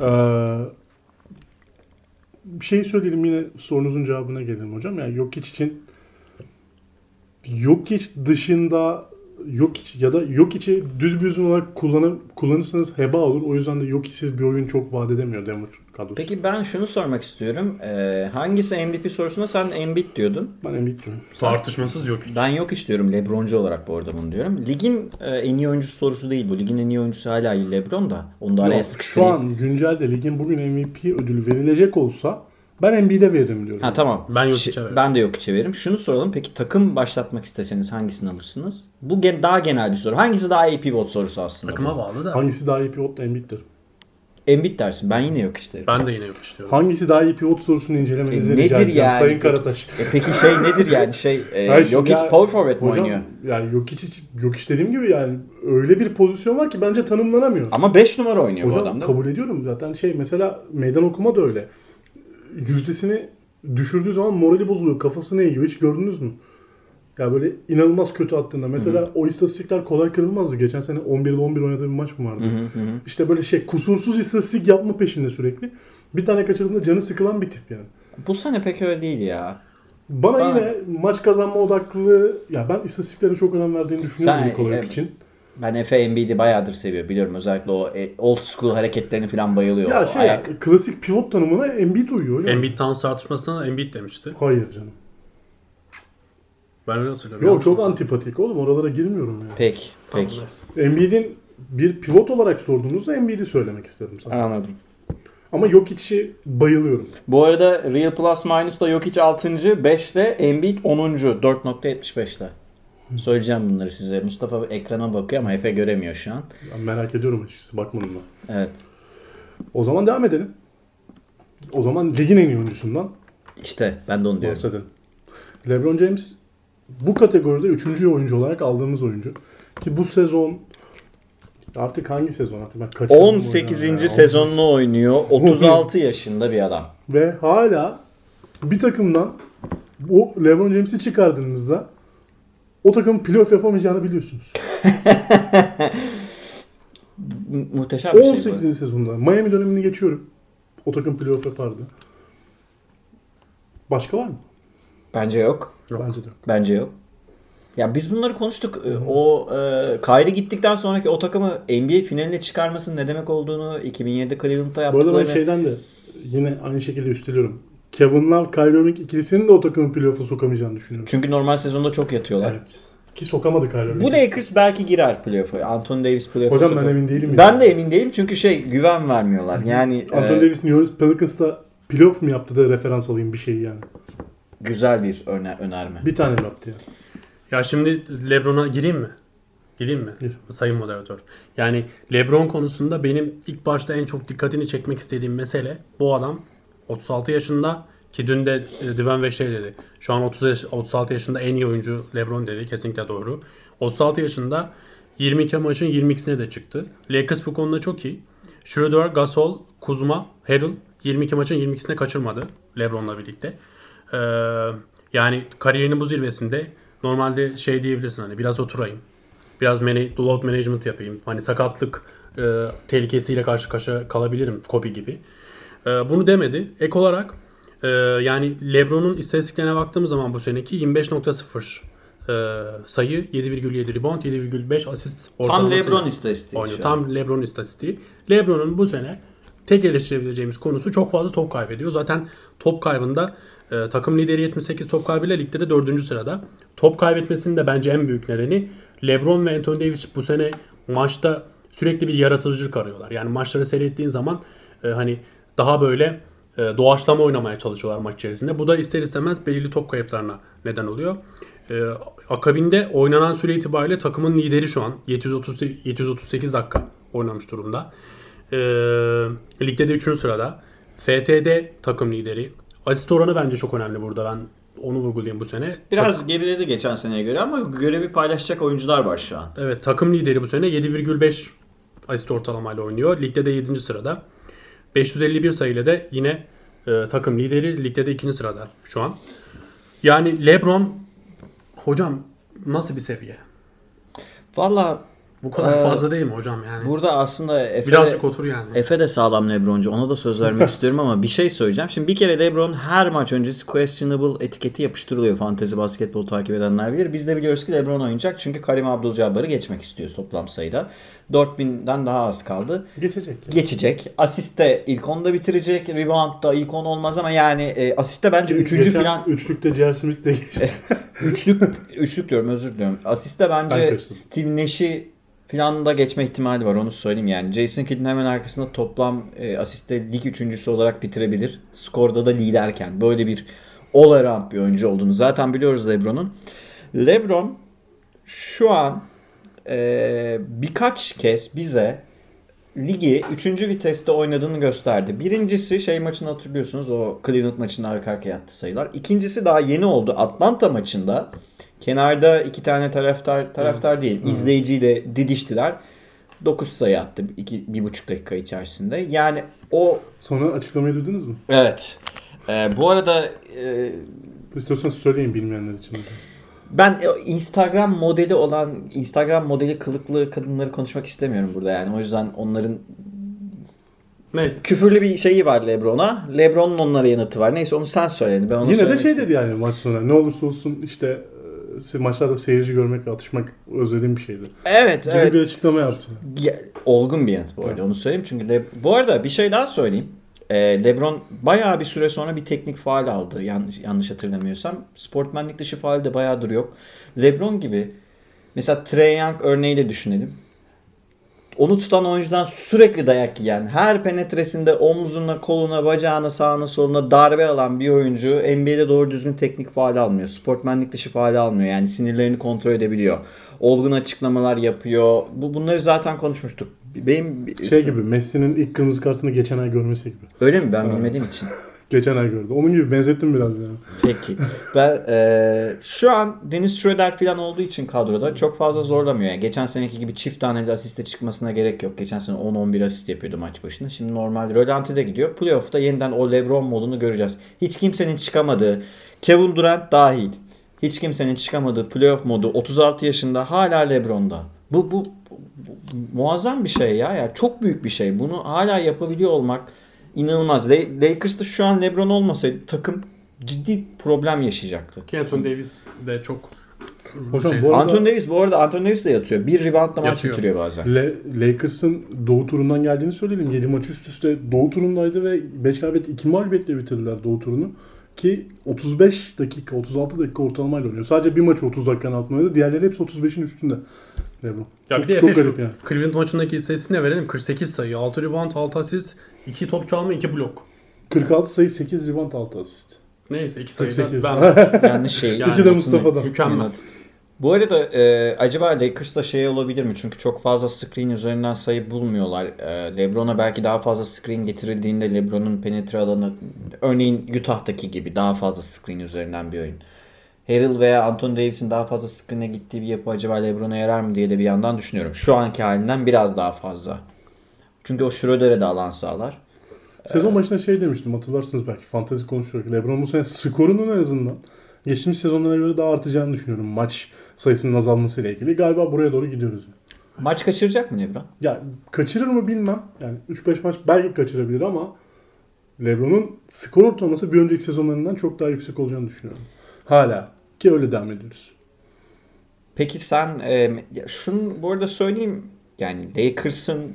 [SPEAKER 1] Ee, bir şey söyleyelim yine sorunuzun cevabına gelelim hocam. Yani Jokic için Jokic dışında Jokic ya da Jokic'i düz bir uzun olarak kullanır, kullanırsanız heba olur. O yüzden de Jokic'siz bir oyun çok vaat edemiyor Denver kadrosu.
[SPEAKER 2] Peki ben şunu sormak istiyorum. Ee, hangisi MVP sorusuna sen Embiid diyordun.
[SPEAKER 1] Ben Embiid diyorum.
[SPEAKER 3] Tartışmasız yok hiç.
[SPEAKER 2] Ben yok istiyorum. Lebroncu olarak bu arada bunu diyorum. Ligin e, en iyi oyuncusu sorusu değil bu. Ligin en iyi oyuncusu hala Lebron da. Onu da araya
[SPEAKER 1] Yok, şu
[SPEAKER 2] sıkıştırayım.
[SPEAKER 1] an güncelde ligin bugün MVP ödülü verilecek olsa ben Embiid'e veririm diyorum.
[SPEAKER 2] Ha tamam.
[SPEAKER 3] Ben yok içe veririm.
[SPEAKER 2] Ben de yok içe veririm. Şunu soralım. Peki takım başlatmak isteseniz hangisini alırsınız? Bu gen- daha genel bir soru. Hangisi daha iyi pivot sorusu aslında?
[SPEAKER 3] Takıma bağlı da.
[SPEAKER 1] Hangisi daha iyi pivot Embiid'dir.
[SPEAKER 2] Embiid dersin. Ben yine yok isterim.
[SPEAKER 3] Ben de yine yok istiyorum.
[SPEAKER 1] Hangisi daha iyi pivot sorusunu incelemenizi
[SPEAKER 2] E,
[SPEAKER 1] rica
[SPEAKER 2] nedir
[SPEAKER 1] edeceğim
[SPEAKER 2] yani?
[SPEAKER 1] Sayın Karataş.
[SPEAKER 2] E peki şey nedir yani? Şey e,
[SPEAKER 1] şimdi
[SPEAKER 2] Jokic
[SPEAKER 1] ya-
[SPEAKER 2] power forward mi oynuyor?
[SPEAKER 1] yani Jokic, Jokic dediğim gibi yani öyle bir pozisyon var ki bence tanımlanamıyor.
[SPEAKER 2] Ama 5 numara oynuyor bu
[SPEAKER 1] Hocam
[SPEAKER 2] adam da.
[SPEAKER 1] kabul ediyorum zaten şey mesela meydan okuma da öyle. Yüzdesini düşürdüğü zaman morali bozuluyor. Kafasını eğiyor. Hiç gördünüz mü? Ya böyle inanılmaz kötü attığında. Mesela o istatistikler kolay kırılmazdı. Geçen sene 11'de 11 oynadığı bir maç mı vardı?
[SPEAKER 2] Hı hı hı.
[SPEAKER 1] İşte böyle şey kusursuz istatistik yapma peşinde sürekli. Bir tane kaçırdığında canı sıkılan bir tip yani.
[SPEAKER 2] Bu sene pek öyle değil ya.
[SPEAKER 1] Bana
[SPEAKER 2] Bana-
[SPEAKER 1] yine maç kazanma odaklı ya ben istatistiklere çok önem verdiğini düşünüyorum
[SPEAKER 2] Sen-
[SPEAKER 1] Nikola
[SPEAKER 2] evet.
[SPEAKER 1] için.
[SPEAKER 2] Ben Efe Embiid'i bayağıdır seviyor biliyorum. Özellikle o e, old school hareketlerini falan bayılıyor.
[SPEAKER 1] Ya şey
[SPEAKER 2] ayak.
[SPEAKER 1] klasik pivot tanımına Embiid uyuyor hocam.
[SPEAKER 3] Embiid Towns tartışmasına Embiid demişti.
[SPEAKER 1] Hayır canım.
[SPEAKER 3] Ben öyle hatırlıyorum.
[SPEAKER 1] Yok çok antipatik oğlum oralara girmiyorum.
[SPEAKER 3] Tamam,
[SPEAKER 2] Peki.
[SPEAKER 3] neyse.
[SPEAKER 1] Embiid'in bir pivot olarak sorduğunuzda Embiid'i söylemek istedim sana.
[SPEAKER 2] Anladım.
[SPEAKER 1] Ama yok içi bayılıyorum.
[SPEAKER 2] Bu arada Real Plus Minus'ta Jokic 6. 5'te Embiid 10. 4.75'te. Söyleyeceğim bunları size. Mustafa ekrana bakıyor ama Efe göremiyor şu an.
[SPEAKER 1] Ben merak ediyorum açıkçası bakmadım da.
[SPEAKER 2] Evet.
[SPEAKER 1] O zaman devam edelim. O zaman ligin en iyi oyuncusundan
[SPEAKER 2] İşte ben de onu diyorum.
[SPEAKER 1] bahsedelim. LeBron James bu kategoride 3. oyuncu olarak aldığımız oyuncu. Ki bu sezon artık hangi sezon artık ben kaçırdım
[SPEAKER 2] 18.
[SPEAKER 1] oyunu ya.
[SPEAKER 2] sezonunu oynuyor. 36 yaşında bir adam.
[SPEAKER 1] Ve hala bir takımdan o LeBron James'i çıkardığınızda o takımın playoff yapamayacağını biliyorsunuz.
[SPEAKER 2] Mu- muhteşem bir şey
[SPEAKER 1] 18.
[SPEAKER 2] bu.
[SPEAKER 1] sezonda. Miami dönemini geçiyorum. O takım playoff yapardı. Başka var mı?
[SPEAKER 2] Bence yok.
[SPEAKER 3] Yok.
[SPEAKER 1] Bence de yok.
[SPEAKER 2] Bence yok. Ya biz bunları konuştuk. Ee, O e, Kyrie gittikten sonraki o takımı NBA finaline çıkarmasının ne demek olduğunu 2007'de Cleveland'da
[SPEAKER 1] Bu arada
[SPEAKER 2] yaptıklarını.
[SPEAKER 1] ben şeyden de yine aynı şekilde üsteliyorum. Kevin Love, Kyrie Irving ikilisinin de o takımın playoff'a sokamayacağını düşünüyorum.
[SPEAKER 2] Çünkü normal sezonda çok yatıyorlar.
[SPEAKER 1] Evet. Ki sokamadı Kyrie Irving.
[SPEAKER 2] Bu Lakers belki girer playoff'a. Anthony Davis playoff'a
[SPEAKER 1] Hocam ben
[SPEAKER 2] sokar.
[SPEAKER 1] emin değilim.
[SPEAKER 2] Ben
[SPEAKER 1] ya.
[SPEAKER 2] de emin değilim çünkü şey güven vermiyorlar. Yani
[SPEAKER 1] Anthony
[SPEAKER 2] e,
[SPEAKER 1] Davis New Orleans Pelicans'ta playoff mu yaptı da referans alayım bir şey yani.
[SPEAKER 2] Güzel bir öne, önerme.
[SPEAKER 1] Bir tane mi yaptı ya.
[SPEAKER 3] Şimdi LeBron'a gireyim mi? Gireyim mi?
[SPEAKER 1] Gir.
[SPEAKER 3] Sayın moderatör. Yani LeBron konusunda benim ilk başta en çok dikkatini çekmek istediğim mesele bu adam 36 yaşında ki dün de Divan ve şey dedi. Şu an 30 yaş- 36 yaşında en iyi oyuncu LeBron dedi. Kesinlikle doğru. 36 yaşında 22 maçın 22'sine de çıktı. Lakers bu konuda çok iyi. Schroeder, Gasol, Kuzma, Harrell 22 maçın 22'sine kaçırmadı LeBron'la birlikte. Ee, yani kariyerinin bu zirvesinde normalde şey diyebilirsin hani biraz oturayım. Biraz mana- load management yapayım. Hani sakatlık e, tehlikesiyle karşı karşıya kalabilirim Kobe gibi. E, bunu demedi. Ek olarak e, yani LeBron'un istatistiklerine baktığımız zaman bu seneki 25.0 e, sayı, 7,7 rebound, 7,5 asist
[SPEAKER 2] Tam
[SPEAKER 3] ortalamasıyla
[SPEAKER 2] LeBron istatistiği.
[SPEAKER 3] oynuyor. Tam LeBron istatistiği. LeBron'un bu sene tek eleştirebileceğimiz konusu çok fazla top kaybediyor. Zaten top kaybında e, takım lideri 78 top kaybıyla ligde de 4. sırada. Top kaybetmesinin de bence en büyük nedeni LeBron ve Anthony Davis bu sene maçta sürekli bir yaratıcılık arıyorlar. Yani maçları seyrettiğin zaman e, hani daha böyle e, doğaçlama oynamaya çalışıyorlar maç içerisinde. Bu da ister istemez belirli top kayıplarına neden oluyor. E, akabinde oynanan süre itibariyle takımın lideri şu an 730 738 dakika oynamış durumda. E, ligde de 3. sırada. FTD takım lideri. Asist oranı bence çok önemli burada. Ben onu vurgulayayım bu sene.
[SPEAKER 2] Biraz geriledi geçen seneye göre ama görevi paylaşacak oyuncular var şu an.
[SPEAKER 3] Evet takım lideri bu sene 7,5 asist ortalamayla oynuyor. Ligde de 7. sırada. 551 sayıyla da yine e, takım lideri ligde de 2. sırada şu an. Yani LeBron hocam nasıl bir seviye?
[SPEAKER 2] Valla
[SPEAKER 3] Bu kadar
[SPEAKER 2] Ee,
[SPEAKER 3] fazla değil mi hocam yani?
[SPEAKER 2] Burada aslında Efe de,
[SPEAKER 3] Birazcık otur yani.
[SPEAKER 2] Efe de sağlam Lebroncu. Ona da söz vermek istiyorum ama bir şey söyleyeceğim. Şimdi bir kere Lebron her maç öncesi questionable etiketi yapıştırılıyor. Fantezi basketbol takip edenler bilir. Biz de biliyoruz ki Lebron oynayacak. Çünkü Karim Abdul-Jabbar'ı geçmek istiyor toplam sayıda. 4000'den daha az kaldı.
[SPEAKER 1] Geçecek. ya.
[SPEAKER 2] Geçecek. Asiste ilk 10'da bitirecek. Rebound'da ilk 10 olmaz ama yani e, asiste bence 3.
[SPEAKER 1] Geçen
[SPEAKER 2] falan
[SPEAKER 1] Üçlükte J.R. Smith de geçti.
[SPEAKER 2] Üçlük, üçlük diyorum özür diliyorum. Asiste
[SPEAKER 1] Ben
[SPEAKER 2] bence
[SPEAKER 1] karıştırdım.
[SPEAKER 2] Steve Nash'i falan da geçme ihtimali var onu söyleyeyim yani. Jason Kidd'in hemen arkasında toplam e, asiste lig üçüncüsü olarak bitirebilir. Skorda da liderken. Böyle bir all around bir oyuncu olduğunu zaten biliyoruz LeBron'un. LeBron şu an e, birkaç kez bize ligi 3. viteste oynadığını gösterdi. Birincisi şey maçını hatırlıyorsunuz o Cleveland maçında arka arkaya attı sayılar. İkincisi daha yeni oldu. Atlanta maçında kenarda iki tane taraftar taraftar değil izleyiciyle didiştiler. 9 sayı attı 1,5 dakika içerisinde. Yani o
[SPEAKER 1] Sonra açıklamayı duydunuz mu?
[SPEAKER 2] evet. Ee, bu arada e,
[SPEAKER 1] İstiyorsanız söyleyin bilmeyenler için.
[SPEAKER 2] Ben o Instagram modeli olan Instagram modeli kılıklı kadınları konuşmak istemiyorum burada yani. O yüzden onların
[SPEAKER 3] Neyse.
[SPEAKER 2] küfürlü bir şeyi var LeBron'a. LeBron'un onlara yanıtı var. Neyse onu sen söyle. Ben onu
[SPEAKER 1] Yine de şey
[SPEAKER 2] istedim.
[SPEAKER 1] dedi yani maç sonra. Ne olursa olsun işte e, maçlarda seyirci görmek ve atışmak özlediğim bir şeydi.
[SPEAKER 2] Evet
[SPEAKER 1] Gibi
[SPEAKER 2] evet.
[SPEAKER 1] bir açıklama yaptı.
[SPEAKER 2] Ya, olgun bir yanıt bu arada onu söyleyeyim. Çünkü Le- bu arada bir şey daha söyleyeyim. Ee, LeBron bayağı bir süre sonra bir teknik faal aldı. Yanlış, yanlış hatırlamıyorsam. Sportmenlik dışı faal de bayağıdır yok. LeBron gibi mesela Trey Young örneğiyle düşünelim. Onu tutan oyuncudan sürekli dayak yiyen, her penetresinde omzuna, koluna, bacağına, sağına, soluna darbe alan bir oyuncu NBA'de doğru düzgün teknik faal almıyor. Sportmenlik dışı faal almıyor. Yani sinirlerini kontrol edebiliyor. Olgun açıklamalar yapıyor. Bu bunları zaten konuşmuştuk. Benim
[SPEAKER 1] Şey gibi Messi'nin ilk kırmızı kartını geçen ay görmesi gibi.
[SPEAKER 2] Öyle mi? Ben bilmediğim için.
[SPEAKER 1] Geçen ay gördü. Onun gibi benzettim biraz yani.
[SPEAKER 2] Peki. Ben eee, şu an Dennis Schroeder falan olduğu için kadroda çok fazla zorlamıyor. Yani geçen seneki gibi çift taneli asiste çıkmasına gerek yok. Geçen sene 10-11 asist yapıyordu maç başına. Şimdi normal rölantide gidiyor. Playoff'ta yeniden o LeBron modunu göreceğiz. Hiç kimsenin çıkamadığı, Kevin Durant dahil, hiç kimsenin çıkamadığı playoff modu 36 yaşında hala LeBron'da. Bu, bu- bu muazzam bir şey ya. Yani çok büyük bir şey. Bunu hala yapabiliyor olmak inanılmaz. La- Lakers'ta şu an LeBron olmasaydı takım ciddi problem yaşayacaktı.
[SPEAKER 3] Ki Anthony Davis de çok
[SPEAKER 1] Hocam
[SPEAKER 3] şey-
[SPEAKER 1] bu arada
[SPEAKER 2] Anthony Davis bu arada Anthony Davis de yatıyor. Bir reboundla maç bitiriyor bazen.
[SPEAKER 1] Le- Lakers'ın Doğu turundan geldiğini söyleyelim. 7 maç üst üste Doğu turundaydı ve 5 galibiyet 2 mağlubiyetle bitirdiler Doğu turunu. Ki 35 dakika, 36 dakika ortalamayla oynuyor. Sadece bir maçı 30 dakikanın altında oynadı. Diğerleri hepsi 35'in üstünde. LeBron.
[SPEAKER 3] Ya
[SPEAKER 1] çok,
[SPEAKER 3] bir de
[SPEAKER 1] çok garip yani.
[SPEAKER 3] Cleveland maçındaki istatistikine verelim. 48 sayı, 6 rebound, 6 asist, 2 top çalma, 2 blok.
[SPEAKER 1] 46 sayı, 8 rebound, 6 asist.
[SPEAKER 3] Neyse 2 sayıda
[SPEAKER 1] 48.
[SPEAKER 3] ben
[SPEAKER 2] Yanlış şey.
[SPEAKER 3] Yani
[SPEAKER 1] İki de Mustafa'dan.
[SPEAKER 3] mükemmel.
[SPEAKER 2] Bu arada e, acaba Lakers'ta şey olabilir mi? Çünkü çok fazla screen üzerinden sayı bulmuyorlar. E, LeBron'a belki daha fazla screen getirildiğinde LeBron'un penetre alanı örneğin Utah'taki gibi daha fazla screen üzerinden bir oyun. Harrell veya Anthony Davis'in daha fazla screen'e gittiği bir yapı acaba LeBron'a yarar mı diye de bir yandan düşünüyorum. Şu anki halinden biraz daha fazla. Çünkü o Schroeder'e de alan sağlar.
[SPEAKER 1] Sezon başında şey demiştim hatırlarsınız belki fantezi konuşuyor. LeBron bu sene skorunun en azından geçmiş sezonlara göre daha artacağını düşünüyorum. Maç sayısının azalmasıyla ilgili. Galiba buraya doğru gidiyoruz.
[SPEAKER 2] Maç kaçıracak mı LeBron?
[SPEAKER 1] Ya kaçırır mı bilmem. Yani 3-5 maç belki kaçırabilir ama LeBron'un skor ortalaması bir önceki sezonlarından çok daha yüksek olacağını düşünüyorum. Hala. Ki öyle devam ediyoruz.
[SPEAKER 2] Peki sen e, şunu bu arada söyleyeyim yani Lakers'ın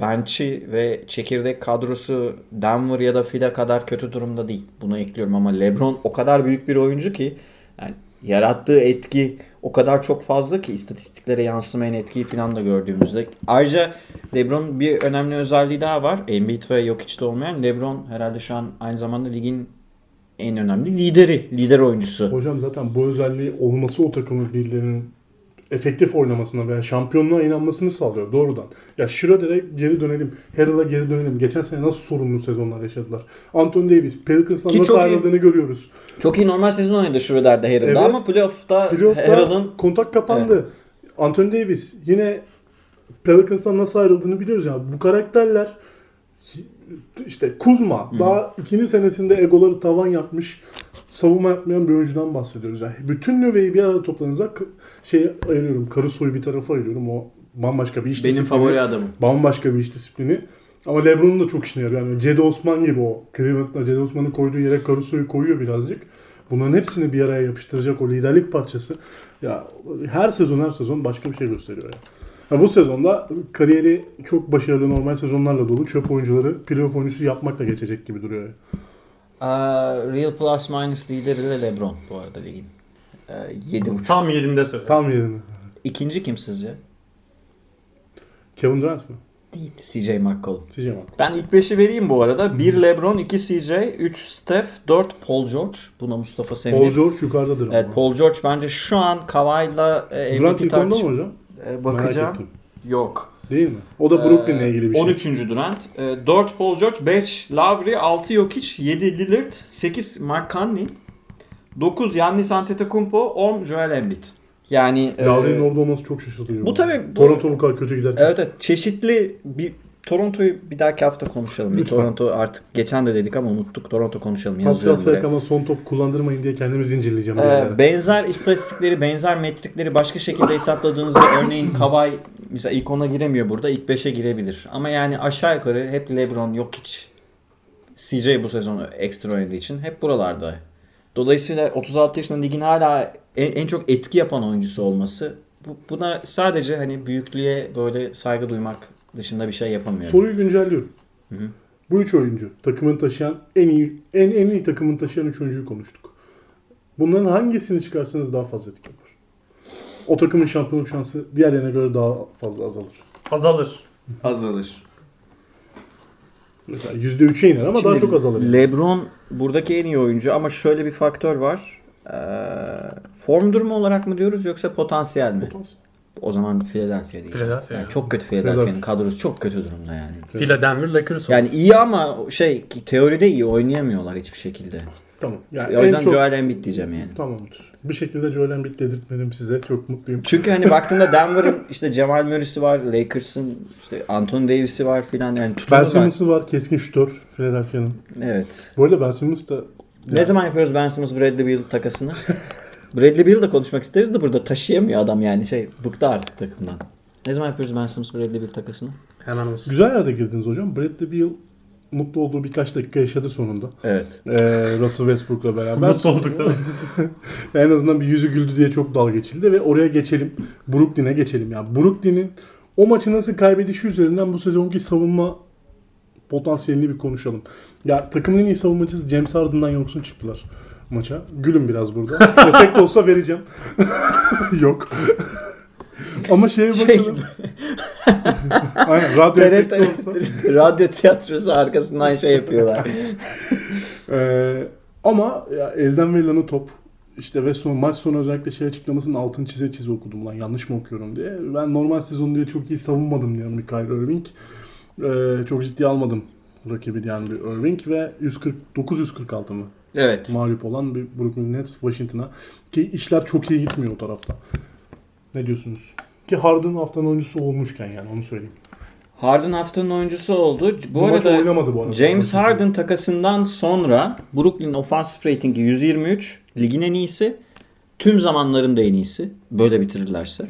[SPEAKER 2] bench'i ve çekirdek kadrosu Denver ya da Phil'a kadar kötü durumda değil. Bunu ekliyorum ama LeBron o kadar büyük bir oyuncu ki yani yarattığı etki o kadar çok fazla ki istatistiklere yansımayan etkiyi falan da gördüğümüzde. Ayrıca LeBron bir önemli özelliği daha var. Embiid ve Jokic'te olmayan LeBron herhalde şu an aynı zamanda ligin en önemli lideri, lider oyuncusu.
[SPEAKER 1] Hocam zaten bu özelliği olması o takımın birilerinin efektif oynamasına veya şampiyonluğa inanmasını sağlıyor doğrudan. Ya Schroeder'e geri dönelim. Harrell'a geri dönelim. Geçen sene nasıl sorunlu sezonlar yaşadılar. Anthony Davis, Pelicans'tan nasıl
[SPEAKER 2] çok iyi-
[SPEAKER 1] ayrıldığını görüyoruz.
[SPEAKER 2] Çok iyi normal sezon oynadı Schroeder'de Harrell'da
[SPEAKER 1] Evet.
[SPEAKER 2] ama playoff'ta,
[SPEAKER 1] Playoff'ta
[SPEAKER 2] Harrell'ın
[SPEAKER 1] kontak kapandı. Anthony Davis yine Pelicans'tan nasıl ayrıldığını biliyoruz ya. Bu karakterler işte Kuzma daha ikinci senesinde egoları tavan yapmış savunma yapmayan bir oyuncudan bahsediyoruz. Yani bütün nüveyi bir arada topladığınızda şey ayırıyorum. Caruso'yu bir tarafa ayırıyorum. O bambaşka bir iş
[SPEAKER 2] Benim
[SPEAKER 1] disiplini.
[SPEAKER 2] favori adamım.
[SPEAKER 1] Bambaşka bir iş disiplini. Ama LeBron'un da çok işine yarıyor. Yani Cedi Osman gibi o. Cleveland'da Cedi Osman'ın koyduğu yere Caruso'yu koyuyor birazcık. Bunların hepsini bir araya yapıştıracak o liderlik parçası. Ya her sezon her sezon başka bir şey gösteriyor ya. Ya bu sezonda kariyeri çok başarılı normal sezonlarla dolu çöp oyuncuları playoff oyuncusu yapmakla geçecek gibi duruyor. ya.
[SPEAKER 2] Real Plus Minus lideri de LeBron bu arada ligin. Ee, 7.5.
[SPEAKER 3] Tam yerinde söyle.
[SPEAKER 1] Tam yerine.
[SPEAKER 2] İkinci kim sizce?
[SPEAKER 1] Kevin Durant mı?
[SPEAKER 2] Değil. CJ McCollum.
[SPEAKER 1] CJ McCollum.
[SPEAKER 2] Ben ilk 5'i vereyim bu arada. 1 LeBron, 2 CJ, 3 Steph, 4 Paul George. Buna Mustafa
[SPEAKER 1] Paul
[SPEAKER 2] sevinir.
[SPEAKER 1] George yukarıdadır ama.
[SPEAKER 2] Evet Paul George bence şu an Kawhi'la e,
[SPEAKER 1] Durant
[SPEAKER 2] MVP
[SPEAKER 1] ilk onda mı hocam?
[SPEAKER 2] E, bakacağım.
[SPEAKER 1] Merak ettim.
[SPEAKER 2] Yok.
[SPEAKER 1] Değil mi? O da Brooklyn'le
[SPEAKER 2] Ee,
[SPEAKER 1] ilgili bir şey.
[SPEAKER 2] 13. Durant. E, 4 Paul George, 5 Lowry, 6 Jokic, 7 Lillard, 8 Mark Conley, 9 Giannis Antetokounmpo, 10 Joel Embiid. Yani e,
[SPEAKER 1] Lowry'nin orada olması çok şaşırtıcı.
[SPEAKER 2] bu tabii- bu-
[SPEAKER 1] Toronto bu kadar kötü giderken.
[SPEAKER 2] Evet, evet çeşitli bir Toronto'yu bir dahaki hafta konuşalım. Bir
[SPEAKER 1] Lütfen.
[SPEAKER 2] Toronto artık geçen de dedik ama unuttuk. Toronto konuşalım.
[SPEAKER 1] Pascal. Siakam'a son top kullandırmayın diye kendimi zincirleyeceğim. bir
[SPEAKER 2] Ee, benzer istatistikleri, benzer metrikleri başka şekilde hesapladığınızda örneğin Kawhi mesela ilk 10'a giremiyor burada. ilk 5'e girebilir. Ama yani aşağı yukarı hep LeBron, Jokic, CJ bu sezon ekstra oynadığı için hep buralarda. Dolayısıyla 36 yaşında ligin hala en, en çok etki yapan oyuncusu olması bu, buna sadece hani büyüklüğe böyle saygı duymak dışında bir şey yapamıyorum.
[SPEAKER 1] Soruyu güncelliyorum.
[SPEAKER 2] Hı hı.
[SPEAKER 1] Bu üç oyuncu takımın taşıyan en iyi en en iyi takımın taşıyan üç oyuncuyu konuştuk. Bunların hangisini çıkarsanız daha fazla etki yapar? O takımın şampiyonluk şansı diğerlerine göre daha fazla azalır.
[SPEAKER 3] Azalır.
[SPEAKER 2] Azalır.
[SPEAKER 1] Mesela %3'e iner ama daha
[SPEAKER 2] Şimdi
[SPEAKER 1] çok azalır. yani.
[SPEAKER 2] LeBron buradaki en iyi oyuncu ama şöyle bir faktör var. Ee, form durumu olarak mı diyoruz yoksa potansiyel mi?
[SPEAKER 1] Potansiyel.
[SPEAKER 2] O zaman Philadelphia değil.
[SPEAKER 3] Philadelphia.
[SPEAKER 2] Yani çok kötü Philadelphia'nın
[SPEAKER 1] Philadelphia.
[SPEAKER 2] kadrosu çok kötü durumda yani.
[SPEAKER 3] Denver Lakers
[SPEAKER 2] Yani iyi ama şey teoride iyi oynayamıyorlar hiçbir şekilde.
[SPEAKER 1] Tamam. Yani
[SPEAKER 2] o yüzden
[SPEAKER 1] en çok...
[SPEAKER 2] Joel Embiid diyeceğim yani.
[SPEAKER 1] Tamamdır. Bir şekilde Joel Embiid dedirtmedim size. Çok mutluyum.
[SPEAKER 2] Çünkü hani baktığında Denver'ın işte Jamal Murray'si var, Lakers'ın işte Anthony Davis'i var filan yani
[SPEAKER 1] Ben. Simmons'ı var. Keskin şutör Philadelphia'nın.
[SPEAKER 2] Evet.
[SPEAKER 1] Bu arada Ben Simmons da
[SPEAKER 2] Ne zaman yapıyoruz Ben Simmons Bradley Beal takasını? Bradley Beal da konuşmak isteriz de burada taşıyamıyor adam yani şey bıktı artık takımdan. Ne zaman yapıyoruz Ben Simmons Bradley Beal takasını?
[SPEAKER 3] Hemen olsun.
[SPEAKER 1] güzel yerde girdiniz hocam. Bradley Beal mutlu olduğu birkaç dakika yaşadı sonunda.
[SPEAKER 2] Evet.
[SPEAKER 1] Ee, Russell Westbrook'la beraber.
[SPEAKER 3] Mutlu olduk da.
[SPEAKER 1] en azından bir yüzü güldü diye çok dalga geçildi ve oraya geçelim. Brooklyn'e geçelim. Yani Brooklyn'in o maçı nasıl kaybedişi üzerinden bu sezonki savunma potansiyelini bir konuşalım. Ya takımın en iyi savunmacısı James Harden'dan yoksun çıktılar maça. Gülün biraz burada. Efekt olsa vereceğim. Yok. Ama şeye
[SPEAKER 2] Şey
[SPEAKER 1] bakalım. Aynen radyo efekti olsa.
[SPEAKER 2] Radyo tiyatrosu arkasından şey yapıyorlar.
[SPEAKER 1] Ee, ama ya elden verilen o top işte ve son maç sonu özellikle şey açıklamasının altını çize çize okudum lan yanlış mı okuyorum diye. Ben normal sezon diye çok iyi savunmadım diyor Michael Irving. Ee, çok ciddi almadım rakibi diyen bir Irving ve 149 146 mı
[SPEAKER 2] evet.
[SPEAKER 1] mağlup olan bir Brooklyn Nets Washington'a ki işler çok iyi gitmiyor o tarafta. Ne diyorsunuz? Ki Harden haftanın oyuncusu olmuşken yani onu söyleyeyim.
[SPEAKER 2] Harden haftanın oyuncusu oldu. Bu,
[SPEAKER 1] Bu,
[SPEAKER 2] arada
[SPEAKER 1] oynamadı bu arada.
[SPEAKER 2] James. Harden takasından sonra Brooklyn offensive ratingi 123. Ligin en iyisi. Tüm zamanların da en iyisi. Böyle bitirirlerse.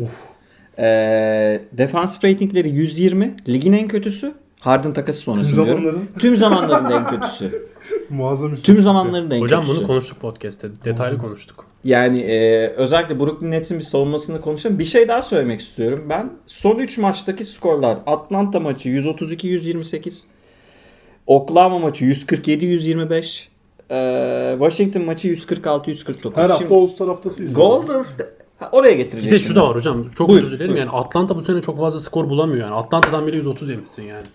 [SPEAKER 2] Ee, defensive ratingleri 120. Ligin en kötüsü. Harden takası
[SPEAKER 1] Tüm
[SPEAKER 2] sonrası diyorum.
[SPEAKER 1] zamanların
[SPEAKER 2] Tüm zamanların da en kötüsü.
[SPEAKER 1] muazzam
[SPEAKER 2] Tüm zamanların da en
[SPEAKER 3] Hocam
[SPEAKER 2] kötüsü.
[SPEAKER 3] bunu konuştuk podcast'te. Detaylı konuştuk.
[SPEAKER 2] Yani e, özellikle Brooklyn Nets'in bir savunmasını konuşalım. Bir şey daha söylemek istiyorum. Ben son 3 maçtaki skorlar Atlanta maçı 132-128. Oklahoma maçı 147-125. e, Washington maçı 146-149.
[SPEAKER 1] Her hafta
[SPEAKER 2] Şimdi
[SPEAKER 1] All-Star haftasıyız.
[SPEAKER 2] Golden State Ha, oraya
[SPEAKER 3] Bir
[SPEAKER 2] getirecek.
[SPEAKER 3] de şu da var hocam. Çok
[SPEAKER 2] Buyur,
[SPEAKER 3] özür dilerim.
[SPEAKER 2] buyur.
[SPEAKER 3] Yani Atlanta bu sene çok fazla skor bulamıyor yani. Atlanta'dan bile 130 yemişsin yani.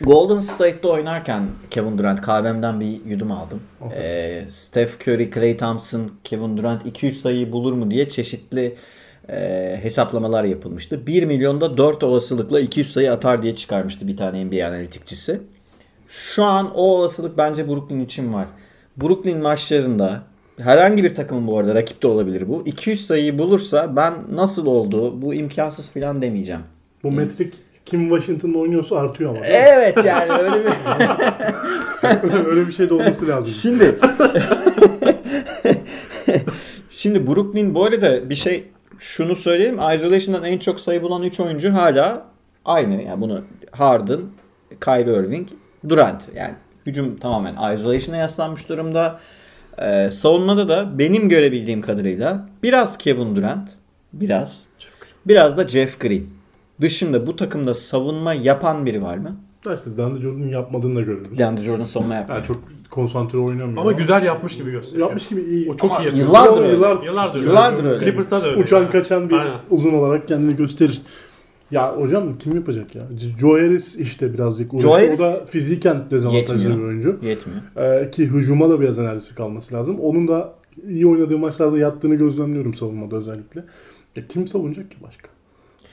[SPEAKER 2] Golden State'de oynarken Kevin Durant kahvemden bir yudum aldım. Ee, Steph Curry, Klay Thompson, Kevin Durant 200 sayıyı bulur mu diye çeşitli e, hesaplamalar yapılmıştı. 1 milyonda 4 olasılıkla 200 sayı atar diye çıkarmıştı bir tane NBA analitikçisi. Şu an o olasılık bence Brooklyn için var. Brooklyn maçlarında herhangi bir takımın bu arada rakip de olabilir bu. 200 sayıyı bulursa ben nasıl oldu bu imkansız falan demeyeceğim.
[SPEAKER 1] Bu metrik kim Washington'da oynuyorsa artıyor ama.
[SPEAKER 2] Evet yani öyle bir
[SPEAKER 1] Öyle bir şey de olması lazım.
[SPEAKER 2] Şimdi Şimdi Brooklyn bu arada bir şey şunu söyleyeyim. Isolation'dan en çok sayı bulan 3 oyuncu hala aynı. Yani bunu Harden, Kyrie Irving, Durant. Yani hücum tamamen isolation'a yaslanmış durumda. Ee, savunmada da benim görebildiğim kadarıyla biraz Kevin Durant, biraz. Biraz da Jeff Green. Dışında bu takımda savunma yapan biri var mı?
[SPEAKER 1] Da işte DeAndre Jordan'ın yapmadığını da görüyoruz.
[SPEAKER 2] DeAndre Jordan savunma yapmıyor.
[SPEAKER 1] Yani çok konsantre oynamıyor.
[SPEAKER 3] Ama güzel yapmış gibi gösteriyor.
[SPEAKER 1] Yapmış gibi iyi.
[SPEAKER 3] O çok
[SPEAKER 2] Ama
[SPEAKER 3] iyi yapıyor.
[SPEAKER 2] yıllardır öyle.
[SPEAKER 3] Yıllardır,
[SPEAKER 2] Yıllardır
[SPEAKER 3] öyle.
[SPEAKER 2] öyle.
[SPEAKER 3] Clippers'ta da öyle.
[SPEAKER 1] Uçan kaçan bir
[SPEAKER 3] Aynen.
[SPEAKER 1] uzun olarak kendini gösterir. Ya hocam kim yapacak ya? Joe Harris işte birazcık uğraşıyor.
[SPEAKER 2] Joe Harris
[SPEAKER 1] O da fiziken dezavantajlı bir oyuncu.
[SPEAKER 2] Yetmiyor.
[SPEAKER 1] Ee, ki hücuma da biraz enerjisi kalması lazım. Onun da iyi oynadığı maçlarda yattığını gözlemliyorum savunmada özellikle. Ya kim savunacak ki başka?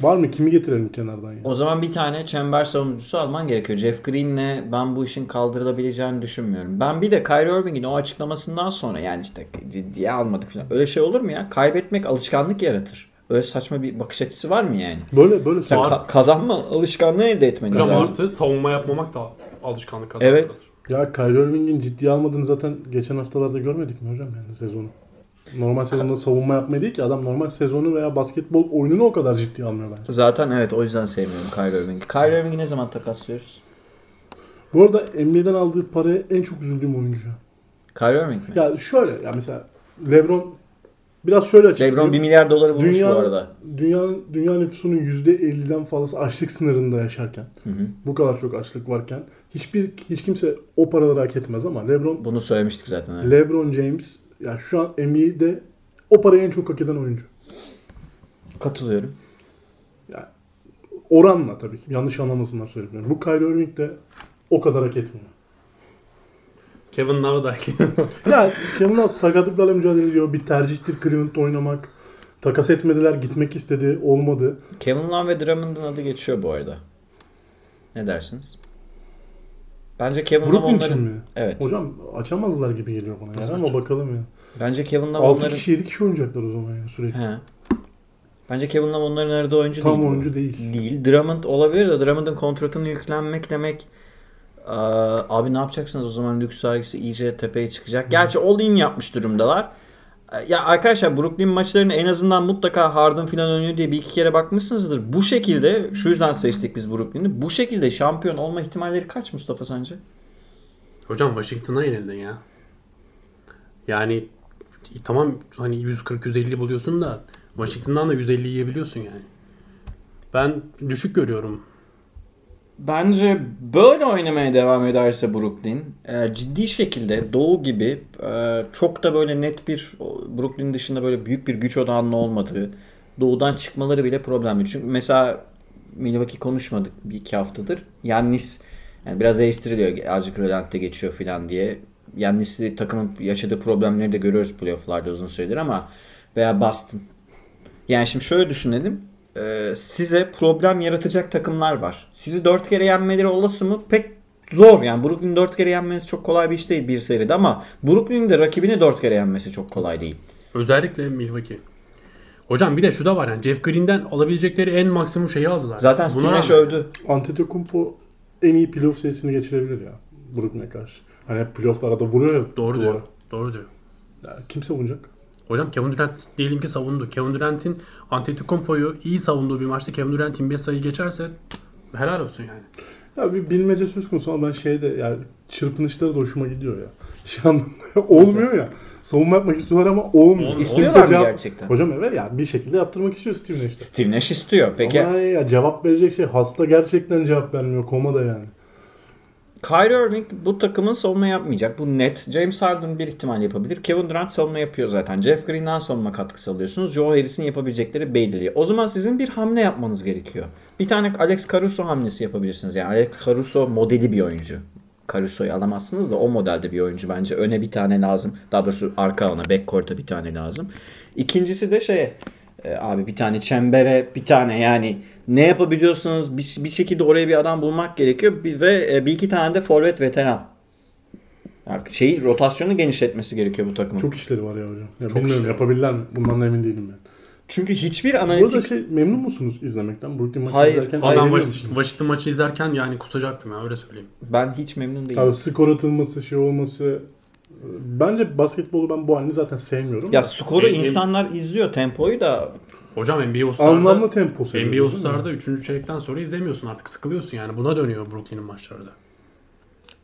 [SPEAKER 1] Var mı? Kimi getirelim kenardan ya?
[SPEAKER 2] O zaman bir tane çember savunucusu alman gerekiyor. Jeff Green'le ben bu işin kaldırılabileceğini düşünmüyorum. Ben bir de Kyrie Irving'in o açıklamasından sonra yani işte ciddiye almadık falan. Öyle şey olur mu ya? Kaybetmek alışkanlık yaratır. Öyle saçma bir bakış açısı var mı yani?
[SPEAKER 1] Böyle böyle
[SPEAKER 2] Sen ka- kazanma alışkanlığı elde etmeniz
[SPEAKER 3] Hocam
[SPEAKER 2] lazım.
[SPEAKER 3] artı savunma yapmamak da alışkanlık kazanır.
[SPEAKER 2] Evet.
[SPEAKER 1] Ya Kyrie Irving'in ciddiye almadığını zaten geçen haftalarda görmedik mi hocam yani sezonu? Normal sezonda savunma yapmayı değil ki adam normal sezonu veya basketbol oyununu o kadar ciddiye almıyor bence.
[SPEAKER 2] Zaten evet o yüzden sevmiyorum Kyrie Irving'i. Kyrie Irving'i ne zaman takaslıyoruz?
[SPEAKER 1] Bu arada NBA'den aldığı paraya en çok üzüldüğüm oyuncu.
[SPEAKER 2] Kyrie Irving mi?
[SPEAKER 1] Ya şöyle ya mesela LeBron biraz şöyle açıklıyor.
[SPEAKER 2] LeBron 1 milyar doları bulmuş
[SPEAKER 1] Dünya-
[SPEAKER 2] bu arada.
[SPEAKER 1] Dünya, dünya nüfusunun %50'den fazlası açlık sınırında yaşarken,
[SPEAKER 2] Hı hı.
[SPEAKER 1] bu kadar çok açlık varken hiçbir hiç kimse o paraları hak etmez ama LeBron
[SPEAKER 2] Bunu söylemiştik zaten. evet.
[SPEAKER 1] LeBron James yani şu an NBA'de o parayı en çok hak eden oyuncu.
[SPEAKER 2] Katılıyorum.
[SPEAKER 1] Oranla tabii ki. Yanlış anlamasınlar söylemiyorum. Bu Kyrie Irving de o kadar hak etmiyor.
[SPEAKER 3] Kevin Love da
[SPEAKER 1] Ya Kevin Love sakatlıklarla mücadele ediyor. Bir tercihtir Cleveland'da oynamak. Takas etmediler. Gitmek istedi. Olmadı.
[SPEAKER 2] Kevin Love ve Drummond'un adı geçiyor bu arada. Ne dersiniz? Bence Kevin
[SPEAKER 1] Brooklyn
[SPEAKER 2] onların...
[SPEAKER 1] için mi?
[SPEAKER 2] Evet.
[SPEAKER 1] Hocam açamazlar gibi geliyor bana.
[SPEAKER 3] Nasıl
[SPEAKER 1] Yani ama bakalım ya.
[SPEAKER 2] Bence Kevin Love
[SPEAKER 1] 6
[SPEAKER 2] onların...
[SPEAKER 1] kişi 7 kişi oynayacaklar o zaman ya sürekli.
[SPEAKER 2] He. Bence Kevin Love onların aradığı oyuncu
[SPEAKER 1] Tam
[SPEAKER 2] değil. bu.
[SPEAKER 1] oyuncu değil.
[SPEAKER 2] Değil. Drummond olabilir de Drummond'ın kontratını yüklenmek demek Aa, abi ne yapacaksınız o zaman lüks vergisi iyice tepeye çıkacak. Gerçi all in yapmış durumdalar. Ya arkadaşlar Brooklyn maçlarını en azından mutlaka Harden falan oynuyor diye bir iki kere bakmışsınızdır. Bu şekilde şu yüzden seçtik biz Brooklyn'i. Bu şekilde şampiyon olma ihtimalleri kaç Mustafa sence?
[SPEAKER 3] Hocam Washington'a yenildin ya. Yani tamam hani 140-150 buluyorsun da Washington'dan da 150 yiyebiliyorsun yani. Ben düşük görüyorum.
[SPEAKER 2] Bence böyle oynamaya devam ederse Brooklyn e, ciddi şekilde Doğu gibi e, çok da böyle net bir Brooklyn dışında böyle büyük bir güç odağının olmadığı Doğudan çıkmaları bile problemli. Çünkü mesela Milwaukee konuşmadık bir iki haftadır. Yannis yani biraz değiştiriliyor. Azıcık rölante geçiyor falan diye. Yannis'i takımın yaşadığı problemleri de görüyoruz playofflarda uzun süredir ama veya Boston. Yani şimdi şöyle düşünelim. Ee, size problem yaratacak takımlar var. Sizi 4 kere yenmeleri olası mı? Pek zor. Yani Brooklyn 4 kere yenmesi çok kolay bir iş değil bir seride ama Brooklyn'in de rakibini 4 kere yenmesi çok kolay değil.
[SPEAKER 3] Özellikle Milwaukee. Hocam bir de şu da var yani Jeff Green'den alabilecekleri en maksimum şeyi aldılar.
[SPEAKER 2] Zaten Steve Nash övdü.
[SPEAKER 1] Antetokounmpo en iyi playoff serisini geçirebilir ya. Brooklyn'e karşı. Hani hep playoff'larda vuruyor ya.
[SPEAKER 3] Doğru
[SPEAKER 1] duvara.
[SPEAKER 3] diyor. Doğru diyor.
[SPEAKER 1] Ya kim savunacak?
[SPEAKER 3] Hocam Kevin Durant diyelim ki savundu. Kevin Durant'in Antetokounmpo'yu iyi savunduğu bir maçta Kevin Durant 25 sayı geçerse helal olsun yani.
[SPEAKER 1] Ya bir bilmece söz konusu ama ben şeyde yani çırpınışları da hoşuma gidiyor ya. Şey anlamda olmuyor ya. Savunma yapmak istiyorlar ama olmuyor.
[SPEAKER 3] Olmuyor.
[SPEAKER 2] İstiyorlar mı
[SPEAKER 1] cevap-
[SPEAKER 2] gerçekten?
[SPEAKER 1] Hocam evet ya bir şekilde yaptırmak istiyor Steve Nash'te.
[SPEAKER 2] Steve Nash istiyor. Peki
[SPEAKER 1] Ama ya cevap verecek şey hasta gerçekten cevap vermiyor komada yani.
[SPEAKER 2] Kyrie Irving bu takımın savunma yapmayacak. Bu net. James Harden bir ihtimal yapabilir. Kevin Durant savunma yapıyor zaten. Jeff Green'den savunma katkısı alıyorsunuz. Joe Harris'in yapabilecekleri belli. O zaman sizin bir hamle yapmanız gerekiyor. Bir tane Alex Caruso hamlesi yapabilirsiniz. Yani Alex Caruso modeli bir oyuncu. Caruso'yu alamazsınız da o modelde bir oyuncu bence. Öne bir tane lazım. Daha doğrusu arka alana, backcourt'a bir tane lazım. İkincisi de şeye e, abi bir tane çembere bir tane yani ne yapabiliyorsanız bir, bir şekilde oraya bir adam bulmak gerekiyor Bir- ve e, bir iki tane de forvet veteran. Yani şeyi rotasyonu genişletmesi gerekiyor bu takımın.
[SPEAKER 1] Çok işleri var ya hocam. Ya
[SPEAKER 3] Çok
[SPEAKER 1] bilmiyorum
[SPEAKER 3] işleri.
[SPEAKER 1] yapabilirler mi? Bundan da emin değilim ben.
[SPEAKER 2] Çünkü hiçbir analitik
[SPEAKER 1] şey memnun musunuz izlemekten? Brooklyn maçı
[SPEAKER 2] Hayır.
[SPEAKER 1] izlerken
[SPEAKER 3] Ama ben Washington, maçı izlerken yani kusacaktım ya öyle söyleyeyim.
[SPEAKER 2] ben hiç memnun değilim.
[SPEAKER 1] Tabii skor atılması şey olması bence basketbolu ben bu halini zaten sevmiyorum.
[SPEAKER 2] Ya skoru
[SPEAKER 3] em-
[SPEAKER 2] insanlar izliyor tempoyu da
[SPEAKER 3] Hocam NBA All-Star'da
[SPEAKER 1] Anlamlı tempo
[SPEAKER 3] NBA? All-Star'da 3. çeyrekten sonra izlemiyorsun artık sıkılıyorsun yani. Buna dönüyor Brooklyn'in maçları da.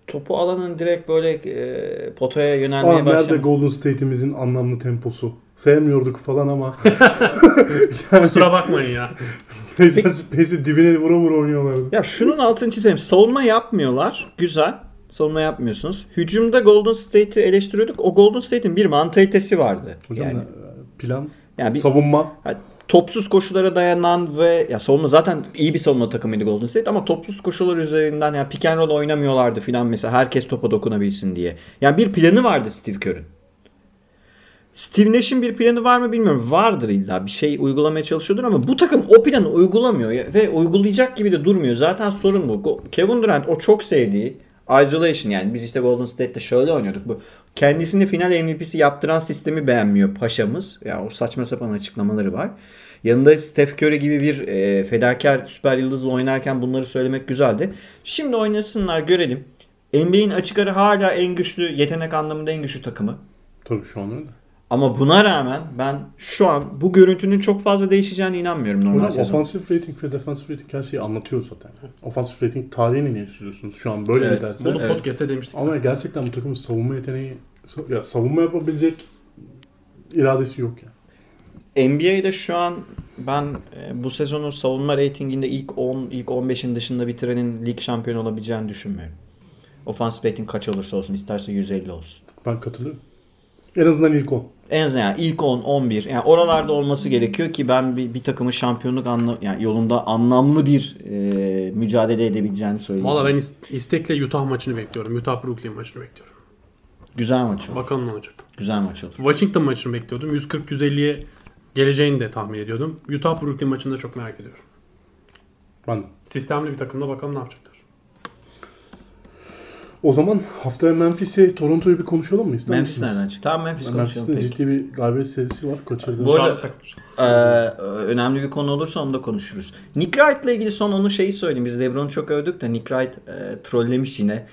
[SPEAKER 2] Topu alanın direkt böyle e, potaya
[SPEAKER 1] Aa,
[SPEAKER 2] yönelmeye
[SPEAKER 1] nerede
[SPEAKER 2] başlamış.
[SPEAKER 1] Golden State'imizin anlamlı temposu? Sevmiyorduk falan ama
[SPEAKER 3] Kusura bakmayın ya.
[SPEAKER 1] Pacers Pacers'i dibine vura vura oynuyorlardı.
[SPEAKER 2] Ya şunun altını çizelim. Savunma yapmıyorlar. Güzel. Savunma yapmıyorsunuz. Hücumda Golden State'i eleştiriyorduk. O Golden State'in bir mantalitesi vardı.
[SPEAKER 1] Hocam
[SPEAKER 2] yani,
[SPEAKER 1] ne- plan,
[SPEAKER 2] yani bir,
[SPEAKER 1] savunma.
[SPEAKER 2] Topsuz koşulara dayanan ve ya savunma zaten iyi bir savunma takımıydı Golden State ama topsuz koşular üzerinden yani pick and roll oynamıyorlardı filan mesela herkes topa dokunabilsin diye. Yani bir planı vardı Steve Kerr'ün. Steve Nash'in bir planı var mı bilmiyorum. Vardır illa bir şey uygulamaya çalışıyordur ama bu takım o planı uygulamıyor ve uygulayacak gibi de durmuyor. Zaten sorun bu. Kevin Durant o çok sevdiği isolation yani biz işte Golden State'te şöyle oynuyorduk. Bu kendisini final MVP'si yaptıran sistemi beğenmiyor paşamız. Ya o saçma sapan açıklamaları var. Yanında Steph Curry gibi bir e, fedakar süper yıldızla oynarken bunları söylemek güzeldi. Şimdi oynasınlar görelim. NBA'in açık ara hala en güçlü yetenek anlamında en güçlü takımı.
[SPEAKER 1] Tabii şu an öyle.
[SPEAKER 2] Ama buna rağmen ben şu an bu görüntünün çok fazla değişeceğine inanmıyorum normal
[SPEAKER 1] Hocam
[SPEAKER 2] sezon.
[SPEAKER 1] ofansif rating ve defansif rating her şeyi anlatıyor zaten. Ofansif rating tarihini niye sürüyorsunuz şu an böyle
[SPEAKER 2] Evet,
[SPEAKER 1] giderse?
[SPEAKER 3] Bunu
[SPEAKER 2] Evet.
[SPEAKER 3] podcast'te demiştik
[SPEAKER 1] Ama
[SPEAKER 3] zaten.
[SPEAKER 1] gerçekten bu takımın savunma yeteneği ya savunma yapabilecek iradesi yok ya.
[SPEAKER 2] NBA'de şu an ben e, bu sezonun savunma reytinginde ilk 10, ilk 15'in dışında bitirenin lig şampiyonu olabileceğini düşünmüyorum. Offensive rating kaç olursa olsun isterse 150 olsun.
[SPEAKER 1] Ben katılıyorum. En azından ilk 10.
[SPEAKER 2] En azından yani ilk 10, 11 yani oralarda olması gerekiyor ki ben bir, bir takımın şampiyonluk anla, yani yolunda anlamlı bir e, mücadele edebileceğini söyleyeyim.
[SPEAKER 3] Valla ben is- istekle Utah maçını bekliyorum. Utah Brooklyn maçını bekliyorum.
[SPEAKER 2] Güzel maç olur.
[SPEAKER 3] Bakalım ne olacak.
[SPEAKER 2] Güzel maç olur.
[SPEAKER 3] Washington maçını bekliyordum. 140-150'ye geleceğini de tahmin ediyordum. Utah Brooklyn maçını da çok merak ediyorum.
[SPEAKER 1] Ben
[SPEAKER 3] Sistemli bir takımda bakalım ne yapacaklar.
[SPEAKER 1] O zaman haftaya Memphis'i, Toronto'yu bir konuşalım mı? İster
[SPEAKER 2] Memphis
[SPEAKER 1] misiniz?
[SPEAKER 2] nereden çıktı? Tamam Memphis konuşalım.
[SPEAKER 1] Memphis'in
[SPEAKER 2] peki.
[SPEAKER 1] ciddi bir galibiyet serisi var. Kaçırdığı.
[SPEAKER 2] Bu arada-
[SPEAKER 3] Charlotte'da konuşalım.
[SPEAKER 2] Ee, önemli bir konu olursa onu da konuşuruz. Nick Wright'la ilgili son onu şeyi söyleyeyim. Biz LeBron'u çok övdük de Nick Wright e, trollemiş yine.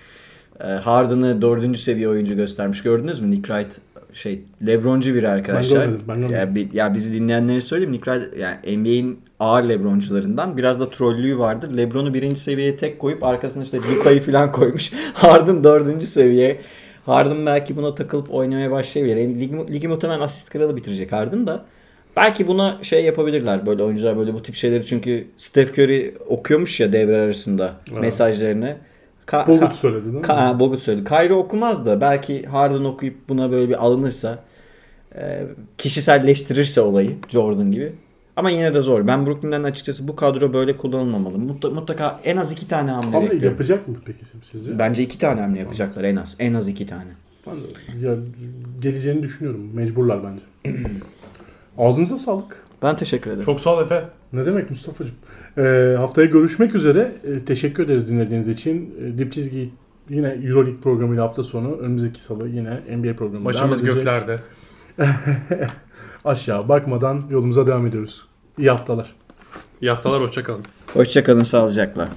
[SPEAKER 2] E, Harden'ı dördüncü seviye oyuncu göstermiş. Gördünüz mü Nick Wright şey LeBroncu bir arkadaşlar.
[SPEAKER 1] Ben görmedim, ben görmedim.
[SPEAKER 2] Ya, bi- ya bizi dinleyenlere söyleyeyim. Nick Wright yani NBA'in ağır LeBroncularından. Biraz da trollüğü vardır. LeBron'u birinci seviyeye tek koyup arkasına işte Luka'yı falan koymuş. Harden dördüncü seviye. Harden belki buna takılıp oynamaya başlayabilir. Yani ligi, ligi muhtemelen asist kralı bitirecek Harden da. Belki buna şey yapabilirler böyle oyuncular böyle bu tip şeyleri çünkü Steph Curry okuyormuş ya devre arasında
[SPEAKER 1] Evet.
[SPEAKER 2] mesajlarını. Ka-
[SPEAKER 1] Bogut söyledi değil mi?
[SPEAKER 2] Ka- ha, Bogut söyledi. Kyrie okumaz da belki Harden okuyup buna böyle bir alınırsa e, kişiselleştirirse olayı Jordan gibi. Ama yine de zor. Ben Brooklyn'den açıkçası bu kadro böyle kullanılmamalı. Mutlaka, mutlaka en az iki tane hamle
[SPEAKER 1] Hamle
[SPEAKER 2] bekliyorum.
[SPEAKER 1] yapacak mı peki sizce?
[SPEAKER 2] Bence iki tane hamle yapacaklar en az. En az iki tane.
[SPEAKER 1] Ben de ya, geleceğini düşünüyorum. Mecburlar bence. Ağzınıza sağlık.
[SPEAKER 2] Ben teşekkür ederim.
[SPEAKER 3] Çok sağ ol Efe.
[SPEAKER 1] Ne demek Mustafa'cığım? Ee, haftaya görüşmek üzere. Ee, teşekkür ederiz dinlediğiniz için. Ee, Dip Çizgi yine Euroleague programıyla hafta sonu. Önümüzdeki salı yine NBA programı.
[SPEAKER 3] Başımız göklerde.
[SPEAKER 1] Aşağı bakmadan yolumuza devam ediyoruz. İyi haftalar.
[SPEAKER 3] İyi haftalar hoşçakalın.
[SPEAKER 2] Hoşçakalın sağlıcakla.